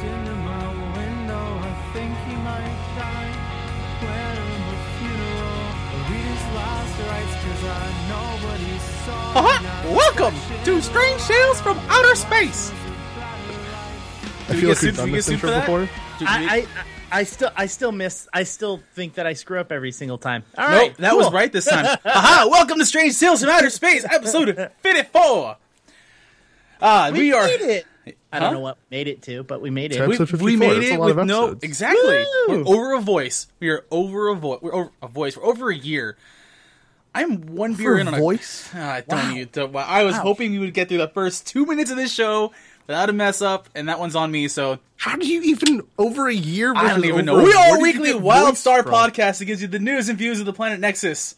cardinal crashed into my window. I think he might die. Plan him a funeral. Or read his last rites, cause I know what he saw. Uh-huh. Welcome to Strange Tales from Outer Space. I feel like we've done this intro before. I, I I still I still miss I still think that I screw up every single time. All Nope, right, that was right this time. Aha! Welcome to Strange Tales from Outer Space, episode fifty-four. Ah, we, We, are. made it. I Huh? don't know what made it to, but we made it. It's We, we 54, made that's a it lot with of no exactly. We're over a voice. We are over a voice. We're over a voice. We're over a year. I'm one beer in on a voice? I don't Wow. need to. I was Wow. hoping we would get through the first two minutes of this show without a mess up, and that one's on me. So How do you even over a year? I don't versus even over know. We a- are a weekly get Wild Star from? podcast that gives you the news and views of the planet Nexus,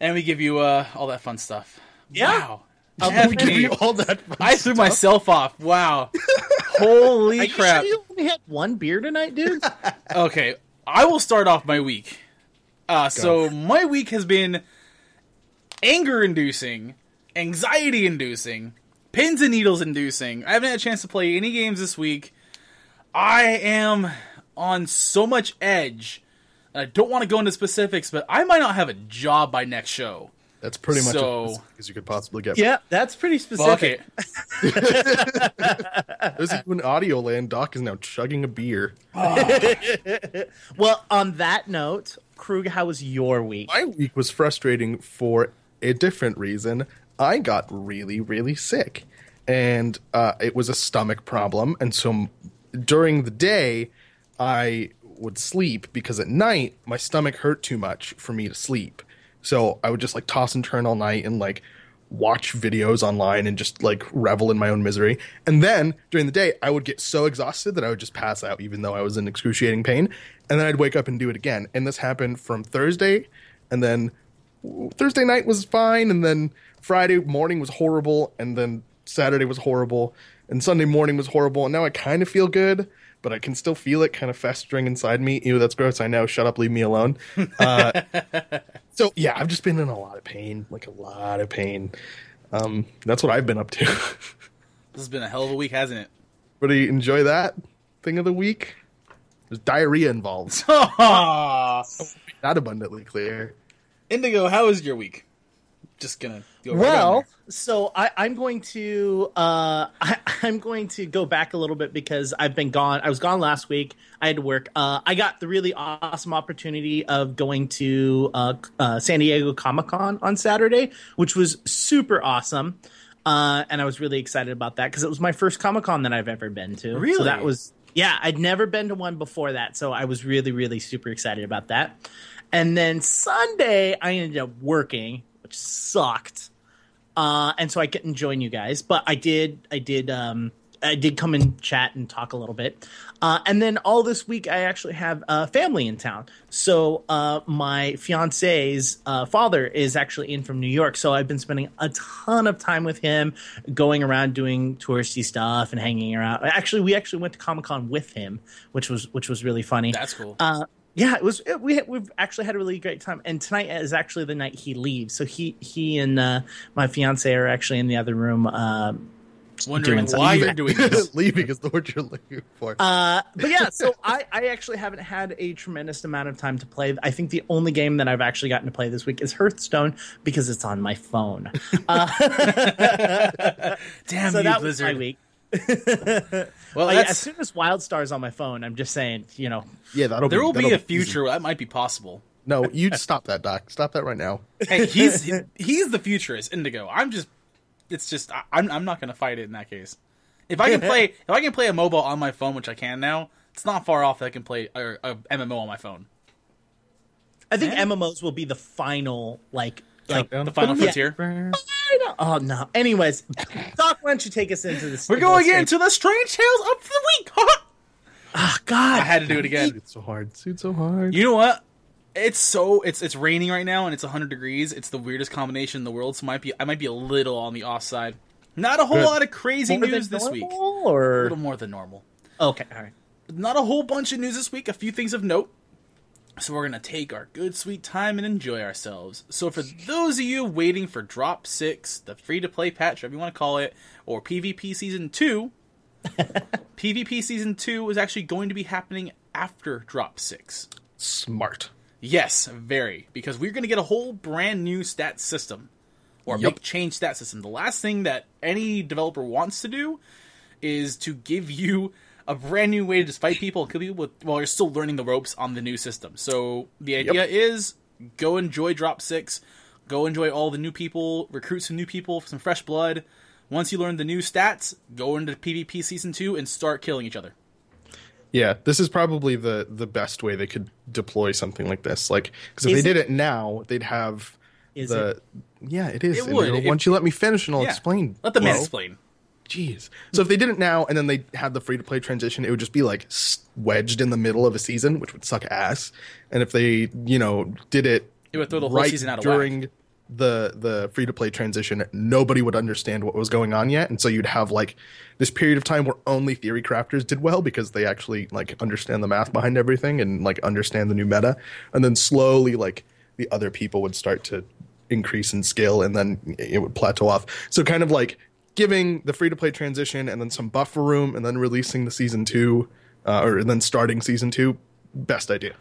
and we give you uh, all that fun stuff. Yeah. Wow. I'll Jeff give you all that. fun I threw stuff. myself off. Wow. Holy Are you crap. sure you only had one beer tonight, dude? Okay, I will start off my week. Uh, so my week has been anger-inducing, anxiety-inducing, pins and needles-inducing. I haven't had a chance to play any games this week. I am on so much edge. I don't want to go into specifics, but I might not have a job by next show. That's pretty much So- as you could possibly get. yeah, that's pretty Fuck specific. it. There's even audio land. Doc is now chugging a beer. Well, on that note, Krug, how was your week? My week was frustrating for a different reason. I got really, really sick, and uh, it was a stomach problem. And so during the day, I would sleep because at night my stomach hurt too much for me to sleep. So I would just like toss and turn all night and like watch videos online and just like revel in my own misery. And then during the day, I would get so exhausted that I would just pass out, even though I was in excruciating pain. And then I'd wake up and do it again. And this happened from Thursday, and then Thursday night was fine, and then Friday morning was horrible, and then Saturday was horrible, and Sunday morning was horrible, and now I kind of feel good, but I can still feel it kind of festering inside me. Ew, that's gross. I know. Shut up, leave me alone. Uh, so yeah, I've just been in a lot of pain, like a lot of pain. Um, that's what I've been up to. This has been a hell of a week, hasn't it? Everybody enjoy that thing of the week? There's diarrhea involved. Not abundantly clear. Indigo, how was your week? Just gonna go Well, there. so I, I'm going to uh, I, I'm going to go back a little bit because I've been gone. I was gone last week. I had to work. Uh, I got the really awesome opportunity of going to uh, uh, San Diego Comic Con on Saturday, which was super awesome. Uh, and I was really excited about that because it was my first Comic Con that I've ever been to. Really? So that was yeah. I'd never been to one before that, so I was really really super excited about that. And then Sunday, I ended up working, which sucked uh, and so I couldn't join you guys, but I did. I did. Um, I did come and chat and talk a little bit, uh, and then all this week I actually have uh, family in town. So uh, my fiance's uh, father is actually in from New York, so I've been spending a ton of time with him, going around doing touristy stuff and hanging around. Actually, we actually went to Comic Con with him, which was which was really funny. That's cool. Uh, yeah, it was. It, we we've actually had a really great time, and tonight is actually the night he leaves. So he he and uh, my fiance are actually in the other room. Um, Wondering doing why you're doing this. Leaving is the word you're looking for. uh, but yeah, so I I actually haven't had a tremendous amount of time to play. I think the only game that I've actually gotten to play this week is Hearthstone because it's on my phone. Uh, Damn so you, that was Blizzard. my week. Well, Like, as soon as WildStar's on my phone, I'm just saying, you know, yeah, that'll there be, will be that'll a future where that might be possible. No, you stop that, Doc. Stop that right now. Hey, he's he's the futurist, Indigo. I'm just, it's just, I, I'm I'm not gonna fight it in that case. If I can play, if I can play a mobile on my phone, which I can now, it's not far off that I can play a, a MMO on my phone. I think Yeah. MMOs will be the final like like The final Yeah. frontier. I know. Oh no. Anyways, Doc, why don't you take us into this? We're going into the strange tales of the week. Oh God. I had to do it again. It's so hard. It's so hard. You know what? It's so it's it's raining right now and it's 100 degrees. It's the weirdest combination in the world. So might be I might be a little on the off side. Not a whole Good. lot of crazy More news this week. or A little more than normal. okay, all right. Not a whole bunch of news this week. A few things of note. So we're gonna take our good sweet time and enjoy ourselves. So for those of you waiting for Drop Six, the free to play patch, whatever you want to call it, or PvP Season Two, PvP Season 2 is actually going to be happening after Drop 6. Smart. Yes, very. Because we're going to get a whole brand new stat system. Or Yep. make change stat system. The last thing that any developer wants to do is to give you a brand new way to just fight people and kill people with, while you're still learning the ropes on the new system. So the idea is go enjoy Drop 6, go enjoy all the new people, recruit some new people, some fresh blood. Once you learn the new stats, go into PvP Season 2 and start killing each other. Yeah, this is probably the the best way they could deploy something like this. Like, because if Is they it- did it now, they'd have Is the. it? Yeah, it is. It would, you know, if- once you let me finish, and I'll Yeah. explain. Let the man explain. Jeez. So if they did it now and then they had the free to play transition, it would just be like wedged in the middle of a season, which would suck ass. And if they, you know, did it, It would throw the whole right season out during whack. the the free to play transition, nobody would understand what was going on yet, and so you'd have like this period of time where only theory crafters did well because they actually like understand the math behind everything and like understand the new meta, and then slowly like the other people would start to increase in skill, and then it would plateau off. So kind of like giving the free to play transition and then some buffer room, and then releasing the season two, uh, or then starting season two, best idea,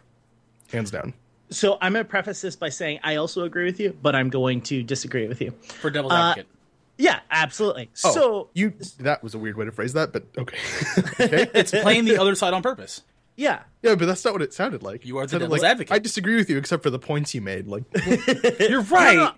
hands down. So I'm going to preface this by saying I also agree with you, but I'm going to disagree with you. For Devil's Uh, Advocate. Yeah, absolutely. Oh, so you that was a weird way to phrase that, but okay. okay. It's playing the other side on purpose. yeah, Yeah, but that's not what it sounded like. You are the sounded devil's like- advocate. I disagree with you, except for the points you made. Like, You're right. no, but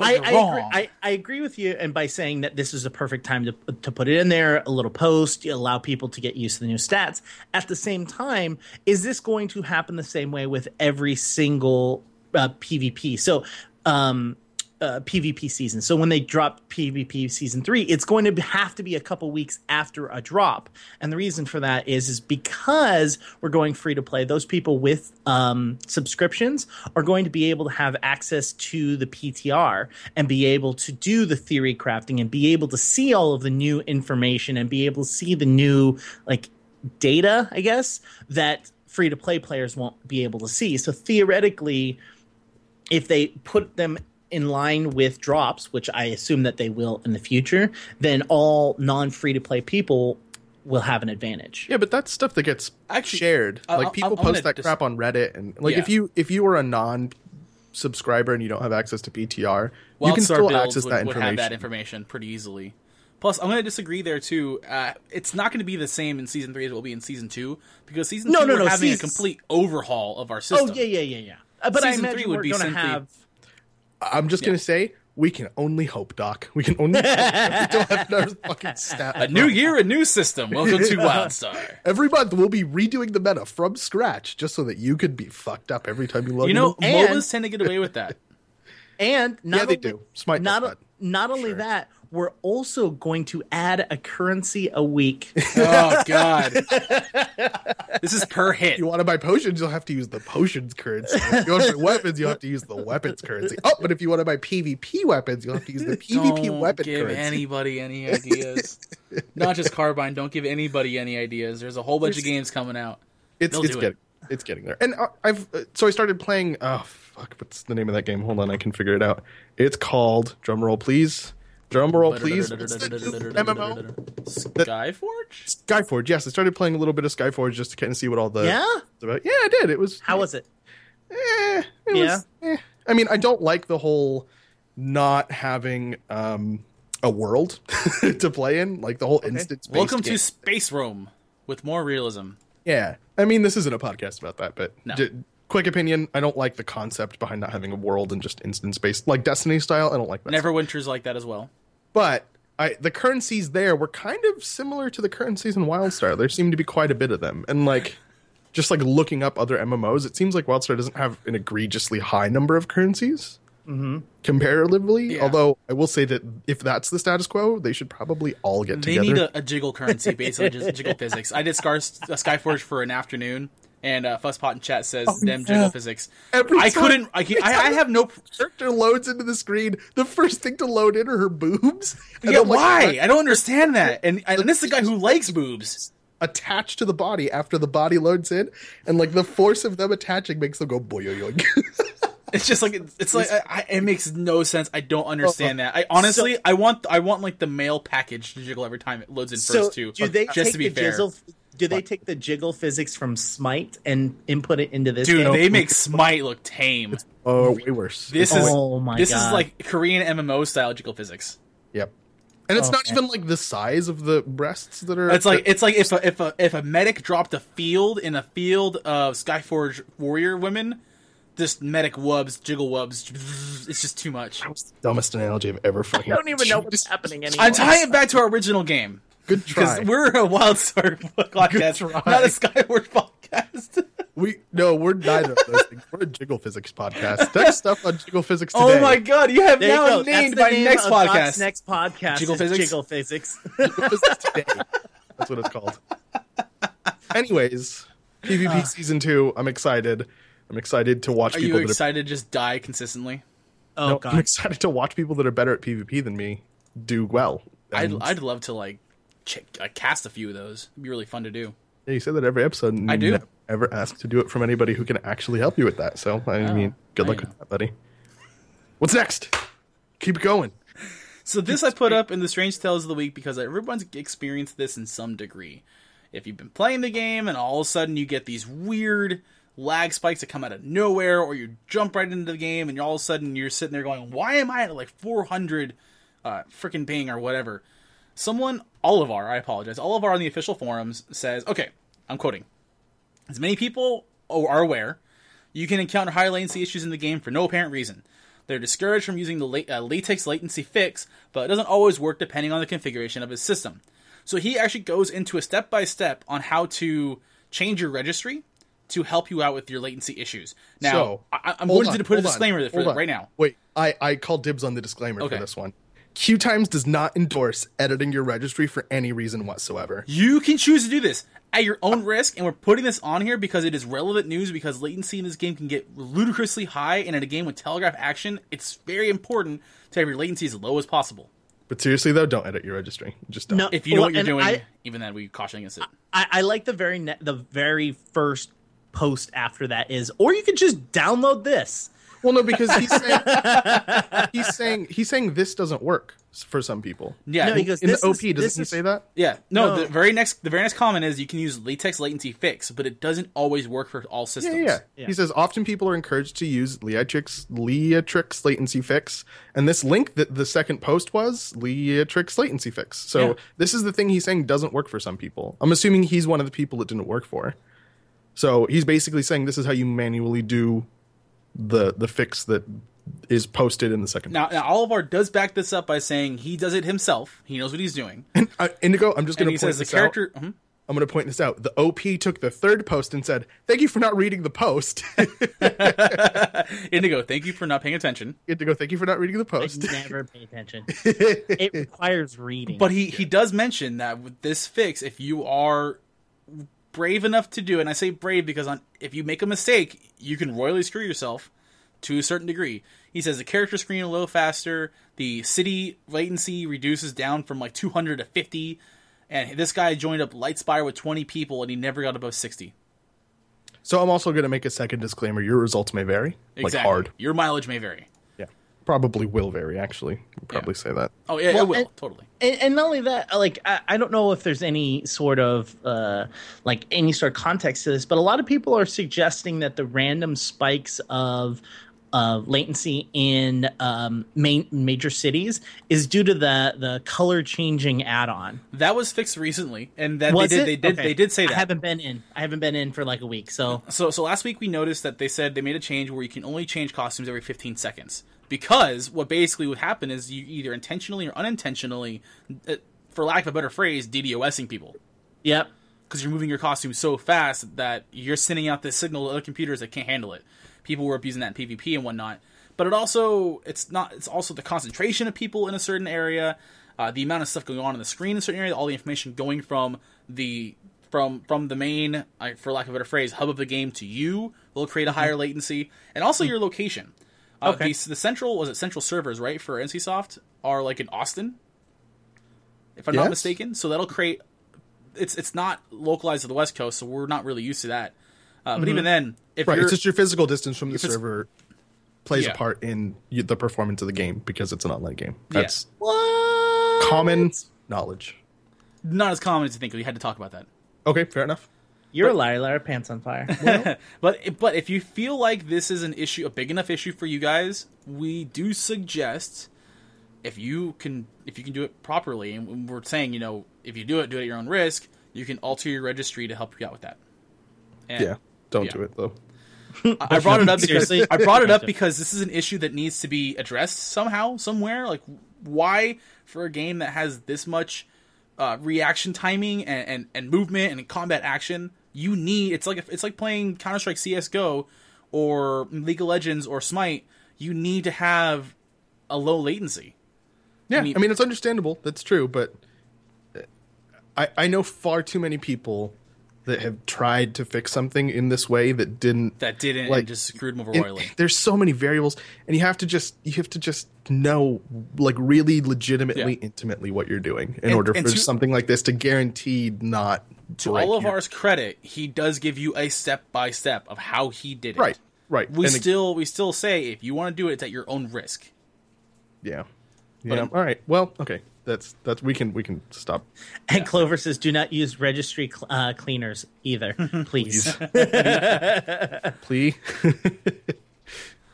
I, I, agree. I, I agree with you, and by saying that this is a perfect time to to put it in there, a little post, you allow people to get used to the new stats. At the same time, is this going to happen the same way with every single uh, PvP? So. Um, uh, PvP season. So when they drop PvP season three, it's going to have to be a couple weeks after a drop, and the reason for that is is because we're going free to play. Those people with um, subscriptions are going to be able to have access to the PTR and be able to do the theory crafting and be able to see all of the new information and be able to see the new like data, I guess that free to play players won't be able to see. So theoretically if they put them in line with drops, which I assume that they will in the future, then all non free to play people will have an advantage. yeah, but that's stuff that gets Actually, shared. I- like I'm- people I'm post gonna that dis- crap on Reddit, and like if you if you are a non subscriber and you don't have access to PTR, you Wildstar can still access would, that would information. have that information pretty easily. Plus, I'm going to disagree there too. Uh, it's not going to be the same in season three as it will be in season two because season No, two no, we're no, having a complete overhaul of our system. Oh system. yeah, yeah, yeah, yeah. Uh, but I Season imagine three would we're be going to simply- have. I'm just gonna say we can only hope, Doc. We can only. hope that we don't have another fucking stat. A new year, a new system. Welcome to WildStar. Every month we'll be redoing the meta from scratch, just so that you could be fucked up every time you log in. You in. know, And- MOBAs tend to get away with that. And not Yeah, they only, do. Smite not does not only Sure. that, we're also going to add a currency a week. Oh God, this is per hit. you want to buy potions, you'll have to use the potions currency. If you want to buy weapons, you'll have to use the weapons currency. Oh, but if you want to buy PvP weapons, you'll have to use the PvP don't weapon give currency. anybody any ideas. Not just Carbine. Don't give anybody any ideas. There's a whole bunch of games coming out. it's they'll it's do it. getting it's getting there. And uh, I've uh, so I started playing. Oh fuck, what's the name of that game? Hold on, I can figure it out. It's called drumroll please. Drumroll please. What's the MMO? Skyforge. Skyforge. Yes, I started playing a little bit of Skyforge just to kind of see what all the Yeah? about. Yeah, I did. It was How was it? eh, it Yeah? was, eh. I mean, I don't like the whole not having um, a world to play in, like the whole instant. Welcome to Space Rome with more realism. Yeah, I mean, this isn't a podcast about that, but No. j- quick opinion: I don't like the concept behind not having a world and just instant based, like Destiny style. I don't like that. Neverwinter's like that as well. But I, the currencies there were kind of similar to the currencies in WildStar. There seemed to be quite a bit of them, and like just like looking up other MMOs, it seems like WildStar doesn't have an egregiously high number of currencies. mm-hmm. Comparatively, Yeah. although I will say that if that's the status quo, they should probably all get They together. They need a, a jiggle currency, basically just jiggle physics. I did Scar, uh, Skyforge for an afternoon, and uh, Fusspot in chat says them yeah. jiggle physics. Every I time- couldn't. I, I, I have no. character loads into the screen, the first thing to load in are her boobs. And Yeah, I'm like, why? I don't understand that. And, and this is a guy who likes boobs. attached to the body after the body loads in, and like the force of them attaching makes them go boy yo yo. It's just like it's, it's like I, I, it makes no sense. I don't understand that. I honestly, I want I want like the male package to jiggle every time it loads in So first too. do they just take to be the fair, jizzle? Do they take the jiggle physics from Smite and input it into this? dude, game? they make Smite look tame. Oh, way worse. This is Oh my this God. is like Korean MMO style jiggle physics. Yep. And it's not Okay. even like the size of the breasts that are. It's like it's like if a if a if a medic dropped a field in a field of Skyforge warrior women, this medic wubs jiggle wubs. It's just too much. That's the dumbest analogy I've ever fucking. I don't even know what's happening anymore. I'm tying it back to our original game Good because we're a WildStar podcast, try. not a Skyward podcast. We no, we're neither of those things. We're a jiggle physics podcast. Text stuff on jiggle physics oh today. oh my god, you have There you now go. That's named the my name next of Doc's podcast. Next podcast. Jiggle is physics? Jiggle physics. Jiggle physics today. That's what it's called. Anyways, PvP ah. season two. I'm excited. I'm excited to watch Are people you that excited to just die consistently? Oh are. No, I'm excited to watch people that are better at PvP than me do well. I'd I'd love to like check, uh, cast a few of those. It'd be really fun to do. Yeah, you say that every episode. And I do. Ever ask to do it from anybody who can actually help you with that? So I mean, good I luck know. with that, buddy. What's next? Keep it going. So this I put up in the Strange Tales of the Week because everyone's experienced this in some degree. If you've been playing the game and all of a sudden you get these weird lag spikes that come out of nowhere, or you jump right into the game and all of a sudden you're sitting there going, "Why am I at like 400 uh, freaking ping or whatever?" Someone, Olivar, I apologize, Olivar on the official forums says, "Okay, I'm quoting: As many people are aware, you can encounter high latency issues in the game for no apparent reason. They're discouraged from using the uh, latex latency fix, but it doesn't always work depending on the configuration of his system. So he actually goes into a step by step on how to change your registry to help you out with your latency issues. Now, So, I- I'm going on, to put a hold on, disclaimer for hold that on. right now. Wait, I I call dibs on the disclaimer Okay. for this one. Q Times does not endorse editing your registry for any reason whatsoever. You can choose to do this at your own risk, and we're putting this on here because it is relevant news. Because latency in this game can get ludicrously high, and in a game with telegraph action, it's very important to have your latency as low as possible. But seriously though, don't edit your registry. Just don't. No, If you know well, what you're doing, I, even then, we caution against it. I, I like the very ne- the very first post after that is, or you can just download this. Well, no, because he's saying he's saying he's saying this doesn't work for some people. Yeah, No, he goes, In the OP, is- doesn't he say that? yeah. No, No. the very next, the very next comment is you can use latex latency fix, but it doesn't always work for all Yeah, systems. yeah, Yeah. He says often people are encouraged to use Leatrix Leatrix latency fix, and this link that the second post was Leatrix latency fix. So Yeah. this is the thing he's saying doesn't work for some people. I'm assuming he's one of the people it didn't work for. So he's basically saying this is how you manually do the the fix that is posted in the second. Now, now Oliver does back this up by saying he does it himself. He knows what he's doing, And, uh, Indigo, I'm just going to point says the character. out. Mhm. I'm going to point this out. The OP took the third post and said, "Thank you for not reading the post." Indigo, thank you for not paying attention. Indigo, thank you for not reading the I post. never pay attention. it requires reading. But he, he does mention that with this fix, if you are brave enough to do it, and I say brave because on if you make a mistake, you can royally screw yourself to a certain degree. He says the character screen a little faster, the city latency reduces down from like 200 to 50, and this guy joined up Lightspire with 20 people and he never got above 60. So I'm also going to make a second disclaimer. Your results may vary, Exactly. like hard. Your mileage may vary. Yeah, probably will vary. Actually, I'll probably say that. Oh yeah, Well, it will and- totally. And, and not only that, like I, I don't know if there's any sort of uh, like any sort of context to this, but a lot of people are suggesting that the random spikes of of latency in um, main major cities is due to the the color changing add-on. That was fixed recently, and that Was they did it? they did Okay. they did say that. I haven't been in. I haven't been in for like a week, so So, so last week we noticed that they said they made a change where you can only change costumes every 15 seconds. Because what basically would happen is you either intentionally or unintentionally, uh, for lack of a better phrase, DDoSing people. yep. Because you're moving your costume so fast that you're sending out this signal to other computers that can't handle it. People were abusing that in PvP and whatnot. But it also, it's not, it's also the concentration of people in a certain area, uh, the amount of stuff going on on the screen in a certain area, all the information going from the from from the main, for lack of a better phrase, hub of the game to you will create a higher latency, and also your location. Uh, Okay. the, the central was it central servers right for NCSoft are like in Austin, if I'm not mistaken. So that'll create. It's it's not localized to the West Coast, so we're not really used to that. Uh, but even then, if Right, you're it's just your physical distance from the it's- server. plays Yeah. a part in the performance of the game because it's an online game. That's What? common knowledge. Not as common as you think. We had to talk about that. Okay, fair enough. You're a liar, liar, pants on fire. But but if you feel like this is an issue, a big enough issue for you guys, we do suggest if you can if you can do it properly, and we're saying you know if you do it, do it at your own risk. You can alter your registry to help you out with that. And Yeah, don't Yeah. do it though. I I brought it up because I brought it up because this is an issue that needs to be addressed somehow, somewhere. Like, why for a game that has this much uh, reaction timing and, and, and movement and combat action, you need it's like it's like playing Counter Strike CS:GO or League of Legends or Smite. You need to have a low latency. Yeah, I mean- mean, it's understandable. That's true, but uh, I I know far too many people that have tried to fix something in this way that didn't. That didn't Like, and just screwed them over royally. there's so many variables, and you have to just you have to just know like really legitimately, Yeah. intimately what you're doing in And- order and for to- something like this to guaranteed not To break all of your- ours credit, he does give you a step by step of how he did it. Right, right. We And it- still we still say if you want to do it, it's at your own risk. yeah, yeah. But- all right. Well, okay. That's that's we can we can stop. and Clover says, "Do not use registry cl- uh, cleaners either, please." please."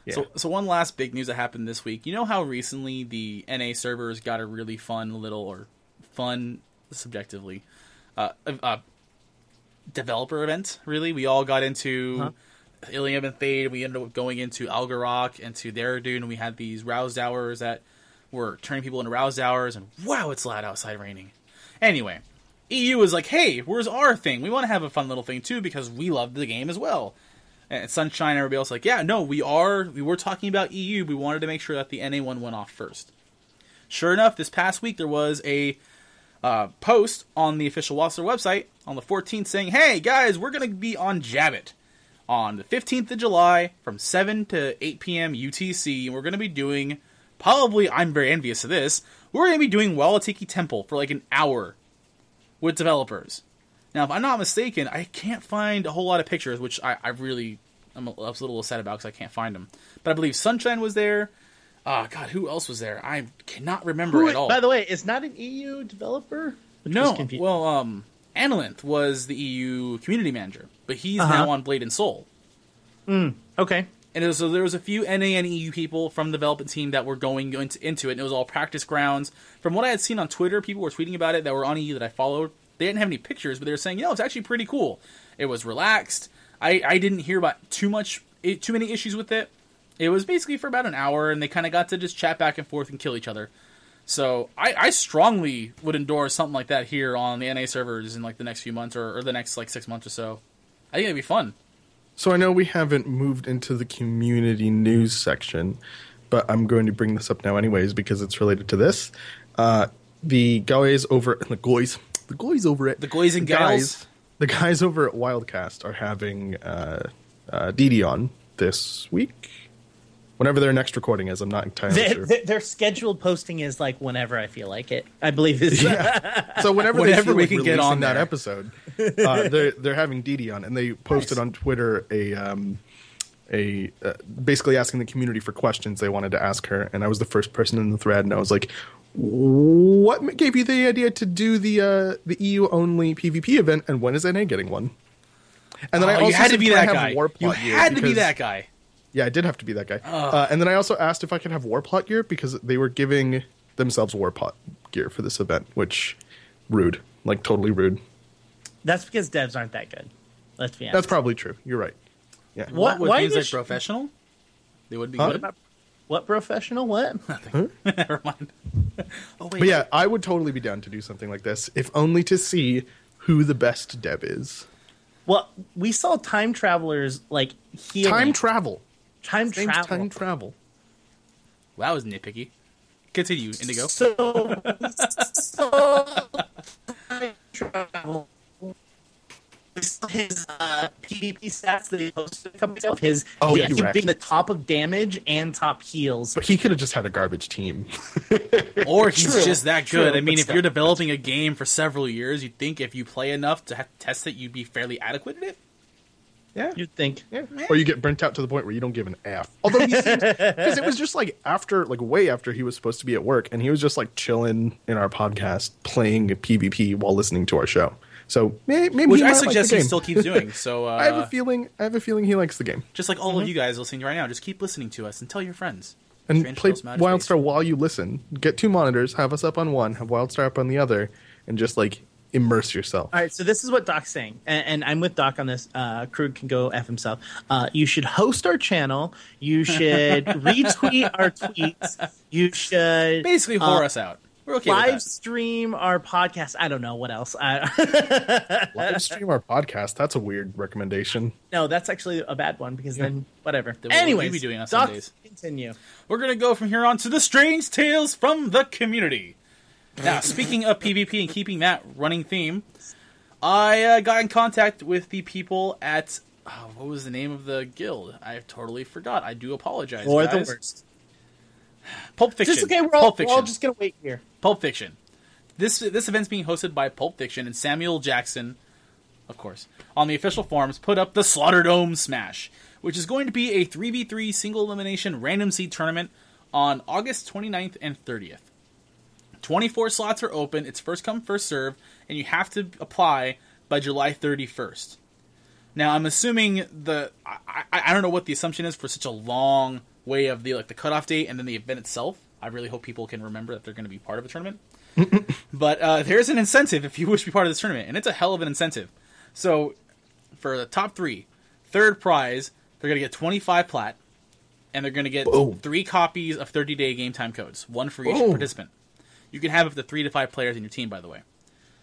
Yeah. So, so one last big news that happened this week. You know how recently the NA servers got a really fun little or fun subjectively uh, uh, developer event. Really, we all got into Huh? Illium and Thayd. We ended up going into Algoroc and to Deradune, and we had these Rowsdowers that were turning people into Rowsdowers. And wow, it's loud outside raining. Anyway, EU was like, hey, where's our thing? We want to have a fun little thing too because we love the game as well. And Sunshine, everybody else, like, yeah, no, we are. We were talking about EU. We wanted to make sure that the NA one went off first. Sure enough, this past week there was a uh, post on the official Wassler website on the 14th saying, "Hey guys, we're going to be on Jabbit on the 15th of July from 7 to 8 p.m. UTC, and we're going to be doing probably. I'm very envious of this. We're going to be doing Walatiki Temple for like an hour with developers." Now, if I'm not mistaken, I can't find a whole lot of pictures, which I, I really I'm a, I was a little sad about because I can't find them. But I believe Sunshine was there. Ah, God, who else was there? I cannot remember Who- at all. By the way, is not an EU developer. No, well, um, Analinth was the EU community manager, but he's Uh-huh. now on Blade and Soul. okay. And was, so there was a few NA and EU people from the development team that were going into, into it, and it was all practice grounds. From what I had seen on Twitter, people were tweeting about it that were on EU that I followed. They didn't have any pictures, but they were saying, you know, it's actually pretty cool. It was relaxed. I, I didn't hear about too much, too many issues with it. It was basically for about an hour, and they kind of got to just chat back and forth and kill each other. So I, I strongly would endorse something like that here on the NA servers in like the next few months or, or the next like six months or so. I think it'd be fun. So I know we haven't moved into the community news section, but I'm going to bring this up now anyways because it's related to this. Uh, the guys over the guys, the guys over at The guys and the gals? the guys over at Wildcast are having uh, uh, DD on this week. Whenever their next recording is, I'm not entirely Their, sure. their, their scheduled posting is like whenever I feel like it. I believe is Yeah. So whenever, Whenever they feel we like can get releasing on that there. episode, uh, they're they're having Didi on, and they posted Nice. on Twitter a um, a uh, basically asking the community for questions they wanted to ask her, and I was the first person in the thread, and I was like, "What gave you the idea to do the uh, the EU only PvP event, and when is NA getting one?" And then I Oh, also you had to be that guy. You had to be that guy. Yeah, I did have to be that guy. Uh, and then I also asked if I could have Warplot gear because they were giving themselves Warplot gear for this event, which rude, like totally rude. that's because devs aren't that good. Let's be honest. That's probably true. You're right. Yeah. What- What with why things does professional? They would be Huh? good. what professional? What? Never mind. Oh wait. But yeah, I would totally be down to do something like this, if only to see who the best dev is. Well, we saw time travelers like healing. Time travel. Time Name's travel. time travel. Wow, that was nitpicky. Continue, Indigo. So, so time travel. His uh, PvP stats that he posted a couple of his Oh, yeah, he him being the top of damage and top heals. But he could have just had a garbage team. Or he's True, just that true, good. I mean, if you're developing a game for several years, you'd think if you play enough to have to test it, you'd be fairly adequate at it. Yeah. You'd think. Yeah. Or you get burnt out to the point where you don't give an F. Although he seems because it was just like after like way after he was supposed to be at work and he was just like chilling in our podcast playing PvP while listening to our show. So may- maybe Which I might like suggest he still keeps doing. So uh, I have a feeling I have a feeling he likes the game. just like all of you guys listening right now, just keep listening to us and tell your friends. And Strange play Tales of Outer Space. WildStar while you listen. Get two monitors, have us up on one, have WildStar up on the other, and just like immerse yourself. All right, so this is what Doc's saying, and, and I'm with Doc on this. Uh, Krug can go f himself. Uh, you should host our channel. You should retweet our tweets. You should Basically, uh, whore us out. We're okay with live that. stream our podcast. I don't know what else. I, Live stream our podcast. That's a weird recommendation. no, that's actually a bad one because then whatever. Then what would Anyways, we be doing on Doc, Sundays? continue. We're gonna go from here on to the strange tales from the community. Now, speaking of PvP and keeping that running theme, I uh, got in contact with the people at oh, what was the name of the guild? I totally forgot. I do apologize. Or the worst. Pulp Fiction. Just okay. We're all, Pulp we're all just gonna wait here. Pulp Fiction. This this event's being hosted by Pulp Fiction and Samuel Jackson, of course, on the official forums. Put up the Slaughterdome Smash, which is going to be a three v three single elimination random seed tournament on August 29th and 30th. 24 slots are open. It's first come first serve, and you have to apply by July 31st. Now I'm assuming the I, I, I don't know what the assumption is for such a long way of the like the cutoff date and then the event itself. I really hope people can remember that they're going to be part of a tournament. but uh, there's an incentive if you wish to be part of this tournament, and it's a hell of an incentive. So for the top three, third prize, they're going to get 25 plat, and they're going to get Boom. three copies of 30 day game time codes, one for each Boom. participant. You can have up to three to five players in your team, by the way,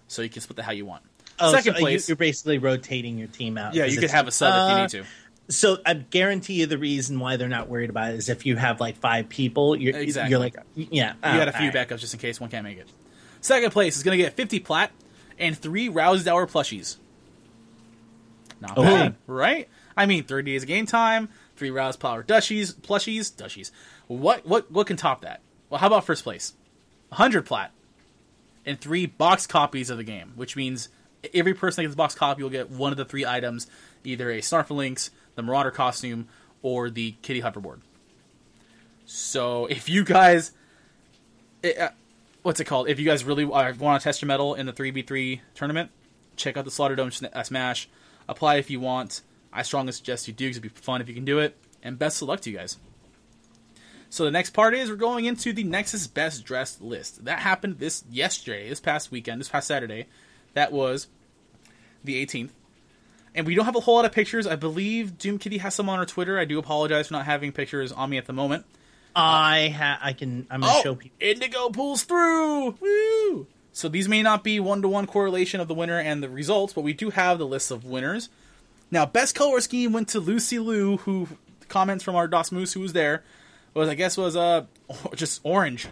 so you can split that how you want. Oh, Second so place, You, are basically rotating your team out. Yeah, you could have a sub if you Uh, need to. So I guarantee you the reason why they're not worried about it is if you have like five people, you're Exactly. you're like yeah. You got a few backups just in case one can't make it. Second place is going to get 50 plat and three Roused Hour plushies. Not Oh. bad, right? I mean, 30 days of game time, three Roused Power Dushies, plushies, Dushies. What what what can top that? Well, how about first place? 100 plat and three box copies of the game, which means every person that gets a box copy will get one of the three items, either a Snarflinx, the Marauder costume, or the Kitty hoverboard. So if you guys it, uh, what's it called? If you guys really uh, want to test your mettle in the three v three tournament, check out the Slaughterdome Sn- uh, Smash. Apply if you want. I strongly suggest you do because it'd be fun if you can do it. And best of luck to you guys. So the next part is we're going into the Nexus Best Dressed list. That happened this yesterday, this past weekend, this past Saturday. That was the 18th. And we don't have a whole lot of pictures. I believe Doom Kitty has some on her Twitter. I do apologize for not having pictures on me at the moment. I ha- I can I'm gonna Oh, show people. Indigo pulls through. Woo! So these may not be one to one correlation of the winner and the results, but we do have the list of winners. Now, best color scheme went to Lucy Lou, who comments from our Das Moose, who was there, was I guess was uh just orange,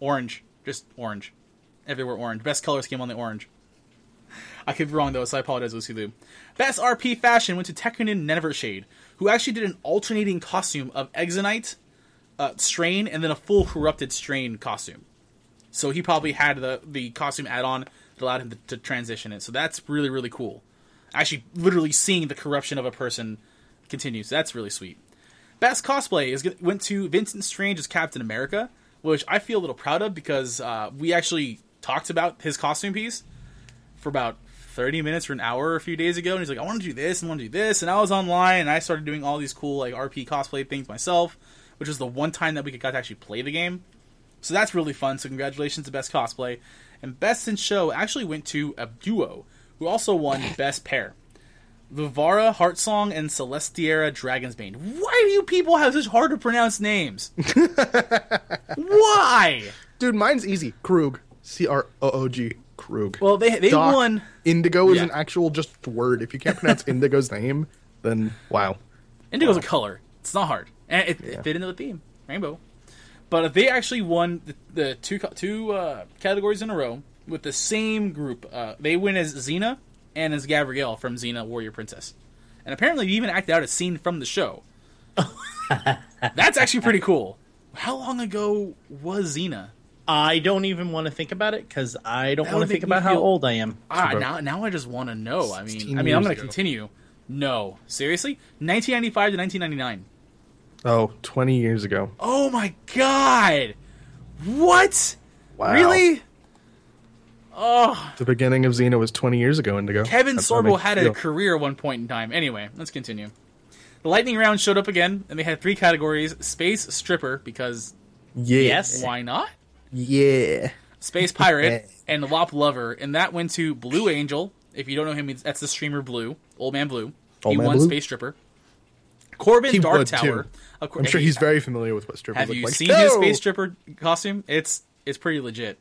orange, just orange, everywhere orange. Best color scheme on the orange. I could be wrong though, so I apologize, Lucy Lou. Best RP fashion went to Tekunin Nevershade, who actually did an alternating costume of Exonite, uh, Strain, and then a full corrupted Strain costume. So he probably had the the costume add on that allowed him to, to transition it. So that's really really cool. Actually, literally seeing the corruption of a person continues. That's really sweet. Best cosplay is went to Vincent Strange as Captain America, which I feel a little proud of because uh, we actually talked about his costume piece for about 30 minutes or an hour a few days ago and he's like I want to do this and want to do this and I was online and I started doing all these cool like RP cosplay things myself which was the one time that we got to actually play the game. So that's really fun so congratulations to best cosplay. And best in show actually went to a duo who also won best pair Vivara Heartsong and Celestiera Dragonsbane. Why do you people have such hard to pronounce names? Why? Dude, mine's easy. Krug. C R O O G. Krug. Well, they they Doc, won. Indigo is Yeah. an actual just word. If you can't pronounce Indigo's name, then wow. Indigo's a color. It's not hard, and it, it fit into the theme, rainbow. But they actually won the, the two two uh, categories in a row with the same group. Uh, they win as Xena and as Gabrielle from Xena Warrior Princess, and apparently they even acted out a scene from the show. That's actually pretty cool. How long ago was Xena? I don't even want to think about it because I don't That want would to think make me about how feel- old I am. Ah, now now I just want to know. I mean, 16 I mean, I'm years going to ago. continue, No, seriously, 1995 to 1999. Oh, 20 years ago. Oh my god! What? Wow. Really? Oh, The beginning of Xena was 20 years ago, Indigo. Kevin That's Sorbo had a feel. career at one point in time. Anyway, let's continue. The lightning round showed up again, and they had three categories: space stripper because Yeah. Yes. why not? Yeah. Space pirate and Lopp lover, and that went to Blue Angel. If you don't know him, he's- that's the streamer Blue, Old Man Blue. Old he Man won Blue? space stripper. Corbin He Dark Tower. too. Of cour- I'm sure he's very familiar with what strippers Have you like. seen his space stripper costume? It's it's pretty legit.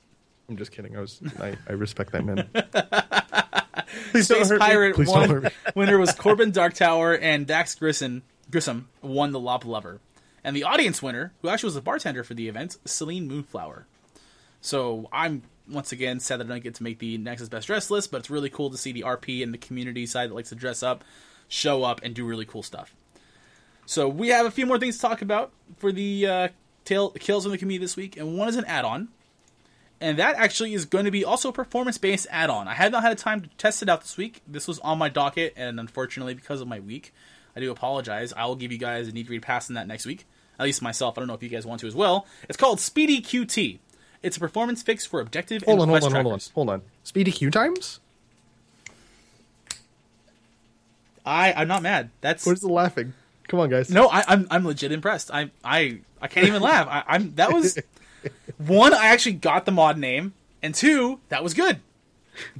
I'm just kidding. I was. I, I respect that man. Please don't Space hurt me. Pirate Please don't won. hurt me. winner was Corbin Dark Tower, and Dax Grissom, Grissom won the Lopp Lover. And the audience winner, who actually was the bartender for the event, Celine Moonflower. So I'm once again sad that I don't get to make the Nexus Best Dress list, but it's really cool to see the RP and the community side that likes to dress up, show up, and do really cool stuff. So we have a few more things to talk about for the uh, tail kills in the community this week, and one is an add-on and that actually is going to be also a performance based add on. I have not had a time to test it out this week. This was on my docket, and unfortunately, because of my week, I do apologize. I will give you guys a need to read pass on that next week. At least myself. I don't know if you guys want to as well. It's called Speedy QT. It's a performance fix for objective Hold on, hold on, hold on, trackers. hold on. Speedy Q times? I I'm not mad. That's Where's the laughing? Come on, guys. no. I, I'm I'm legit impressed. I I I can't even laugh. I, I'm that was one. I actually got the mod name, and two, that was good.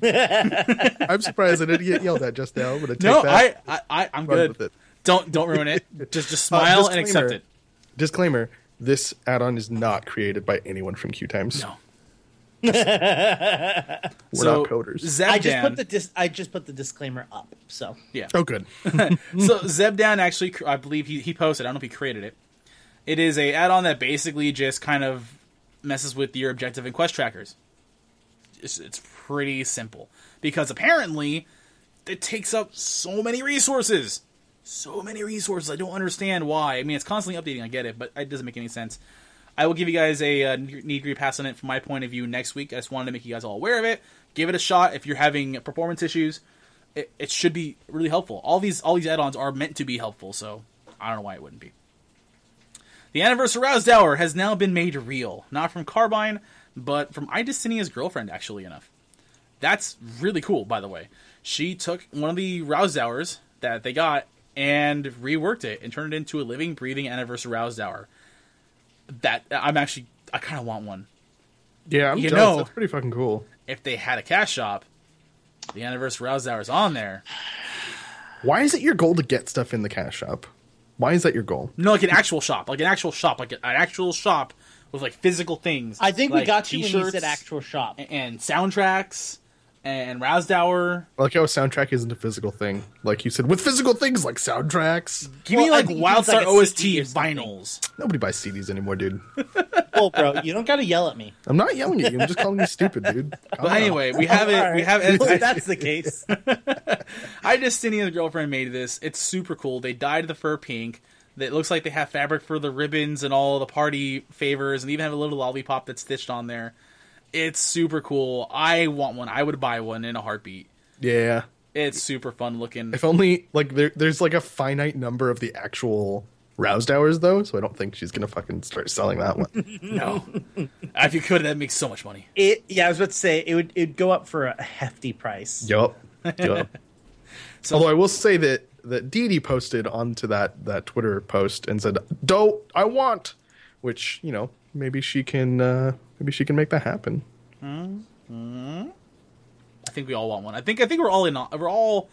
I'm surprised I didn't get yelled at just now. I'm gonna take No, that. I, I I I'm good. with it. Don't don't ruin it. Just just Uh, smile and accept it. Disclaimer: This add-on is not created by anyone from Q Times. No. We're so not coders. Zebdan, I just put the dis- I just put the disclaimer up. So yeah. Oh, good. so Zebdan actually, I believe he he posted. I don't know if he created it. It is a add-on that basically just kind of messes with your objective and quest trackers. It's, it's pretty simple because apparently it takes up so many resources. So many resources. I don't understand why. I mean, it's constantly updating. I get it, but it doesn't make any sense. I will give you guys a uh, need to pass on it from my point of view next week. I just wanted to make you guys all aware of it. Give it a shot if you're having performance issues. It, it should be really helpful. All these all these add-ons are meant to be helpful, so I don't know why it wouldn't be. The Anniversary Rowsdower has now been made real, not from Carbine, but from Idestinia's girlfriend. Actually, enough. That's really cool, by the way. She took one of the Rowsdowers that they got and reworked it and turned it into a living, breathing Anniversary Rowsdower. That I'm actually, I kind of want one. Yeah, I'm You jealous. know- That's pretty fucking cool. If they had a cash shop, the Anniversary Rowsdower is on there. Why is it your goal to get stuff in the cash shop? Why is that your goal? No, like an actual shop, like an actual shop, like an actual shop with like physical things. I think we like got you when you t-shirts said actual shop. and soundtracks and Roused I like how a soundtrack isn't a physical thing. Like you said, with physical things like soundtracks. Give Well, me like Wildstar like OST CD vinyls. Nobody buys CDs anymore, dude. Oh, bro, you don't got to yell at me. I'm not yelling at you. I'm just calling you stupid, dude. Calm But oh. anyway, we have it. All We have it. Well, that's the case. I Justinia's girlfriend made this. It's super cool. They dyed the fur pink. It looks like they have fabric for the ribbons and all the party favors, and even have a little lollipop that's stitched on there. It's super cool. I want one. I would buy one in a heartbeat. Yeah. It's super fun looking. If only like there, there's like a finite number of the actual Rowsdowers though, so I don't think she's gonna fucking start selling that one. No, if you could, that makes so much money. It, yeah, I was about to say it would it'd go up for a hefty price. yup. Yup. So- Although I will say that that Dee Dee posted onto that that Twitter post and said, "Don't I want," which you know maybe she can uh, maybe she can make that happen. Hmm. I think we all want one. I think I think we're all in. We're all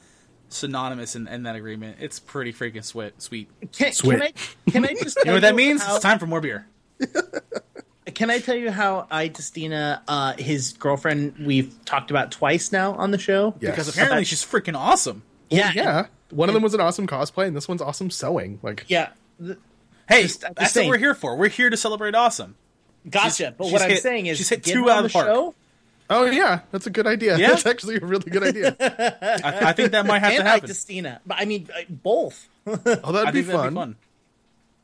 synonymous in, in that agreement. It's pretty freaking sweet. Sweet. Can, Sweet. can I can I just You know what that means? How, It's time for more beer. can I tell you how I Justina, uh, his girlfriend, we've talked about twice now on the show? Yes. Because apparently she's freaking awesome. Yeah, yeah. One of them was an awesome cosplay, and this one's awesome sewing. Like, yeah. The- Hey, Just- that's what we're here for. We're here to celebrate awesome. Gotcha. She's- but she's what I'm hit- saying is, she's hit get two out of the the park. show, oh yeah, that's a good idea. Yeah? That's actually a really good idea. I, I think that might have to and I happen. Justina. But I mean, uh, both. Oh, that'd I be think fun. that'd be fun.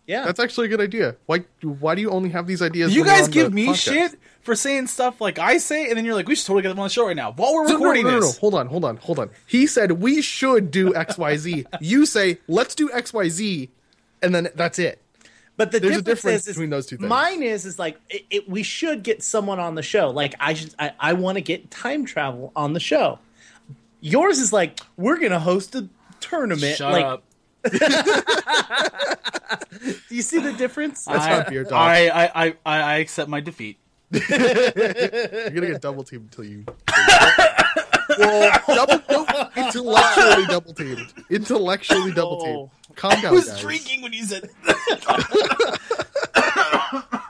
Yeah. That's actually a good idea. Why why do you only have these ideas? You when guys on give the me podcast? shit for saying stuff like I say, and then you're like, we should totally get them on the show right now while we're No, no, recording no, no, no, this. Hold on, hold on, hold on. He said we should do XYZ. you say let's do XYZ, and then that's it. But the There's a difference, difference is, is between those two things. Mine is is like it, it, we should get someone on the show. Like I should, I, I want to get time travel on the show. Yours is like we're gonna host a tournament. Shut like, up. do you see the difference? That's I, not beer dog. I, I, I, I accept my defeat. You're gonna get double teamed until you. Well, double, no, intellectually double teamed. Intellectually double teamed. Oh. Calm I down, was guys. drinking when you said.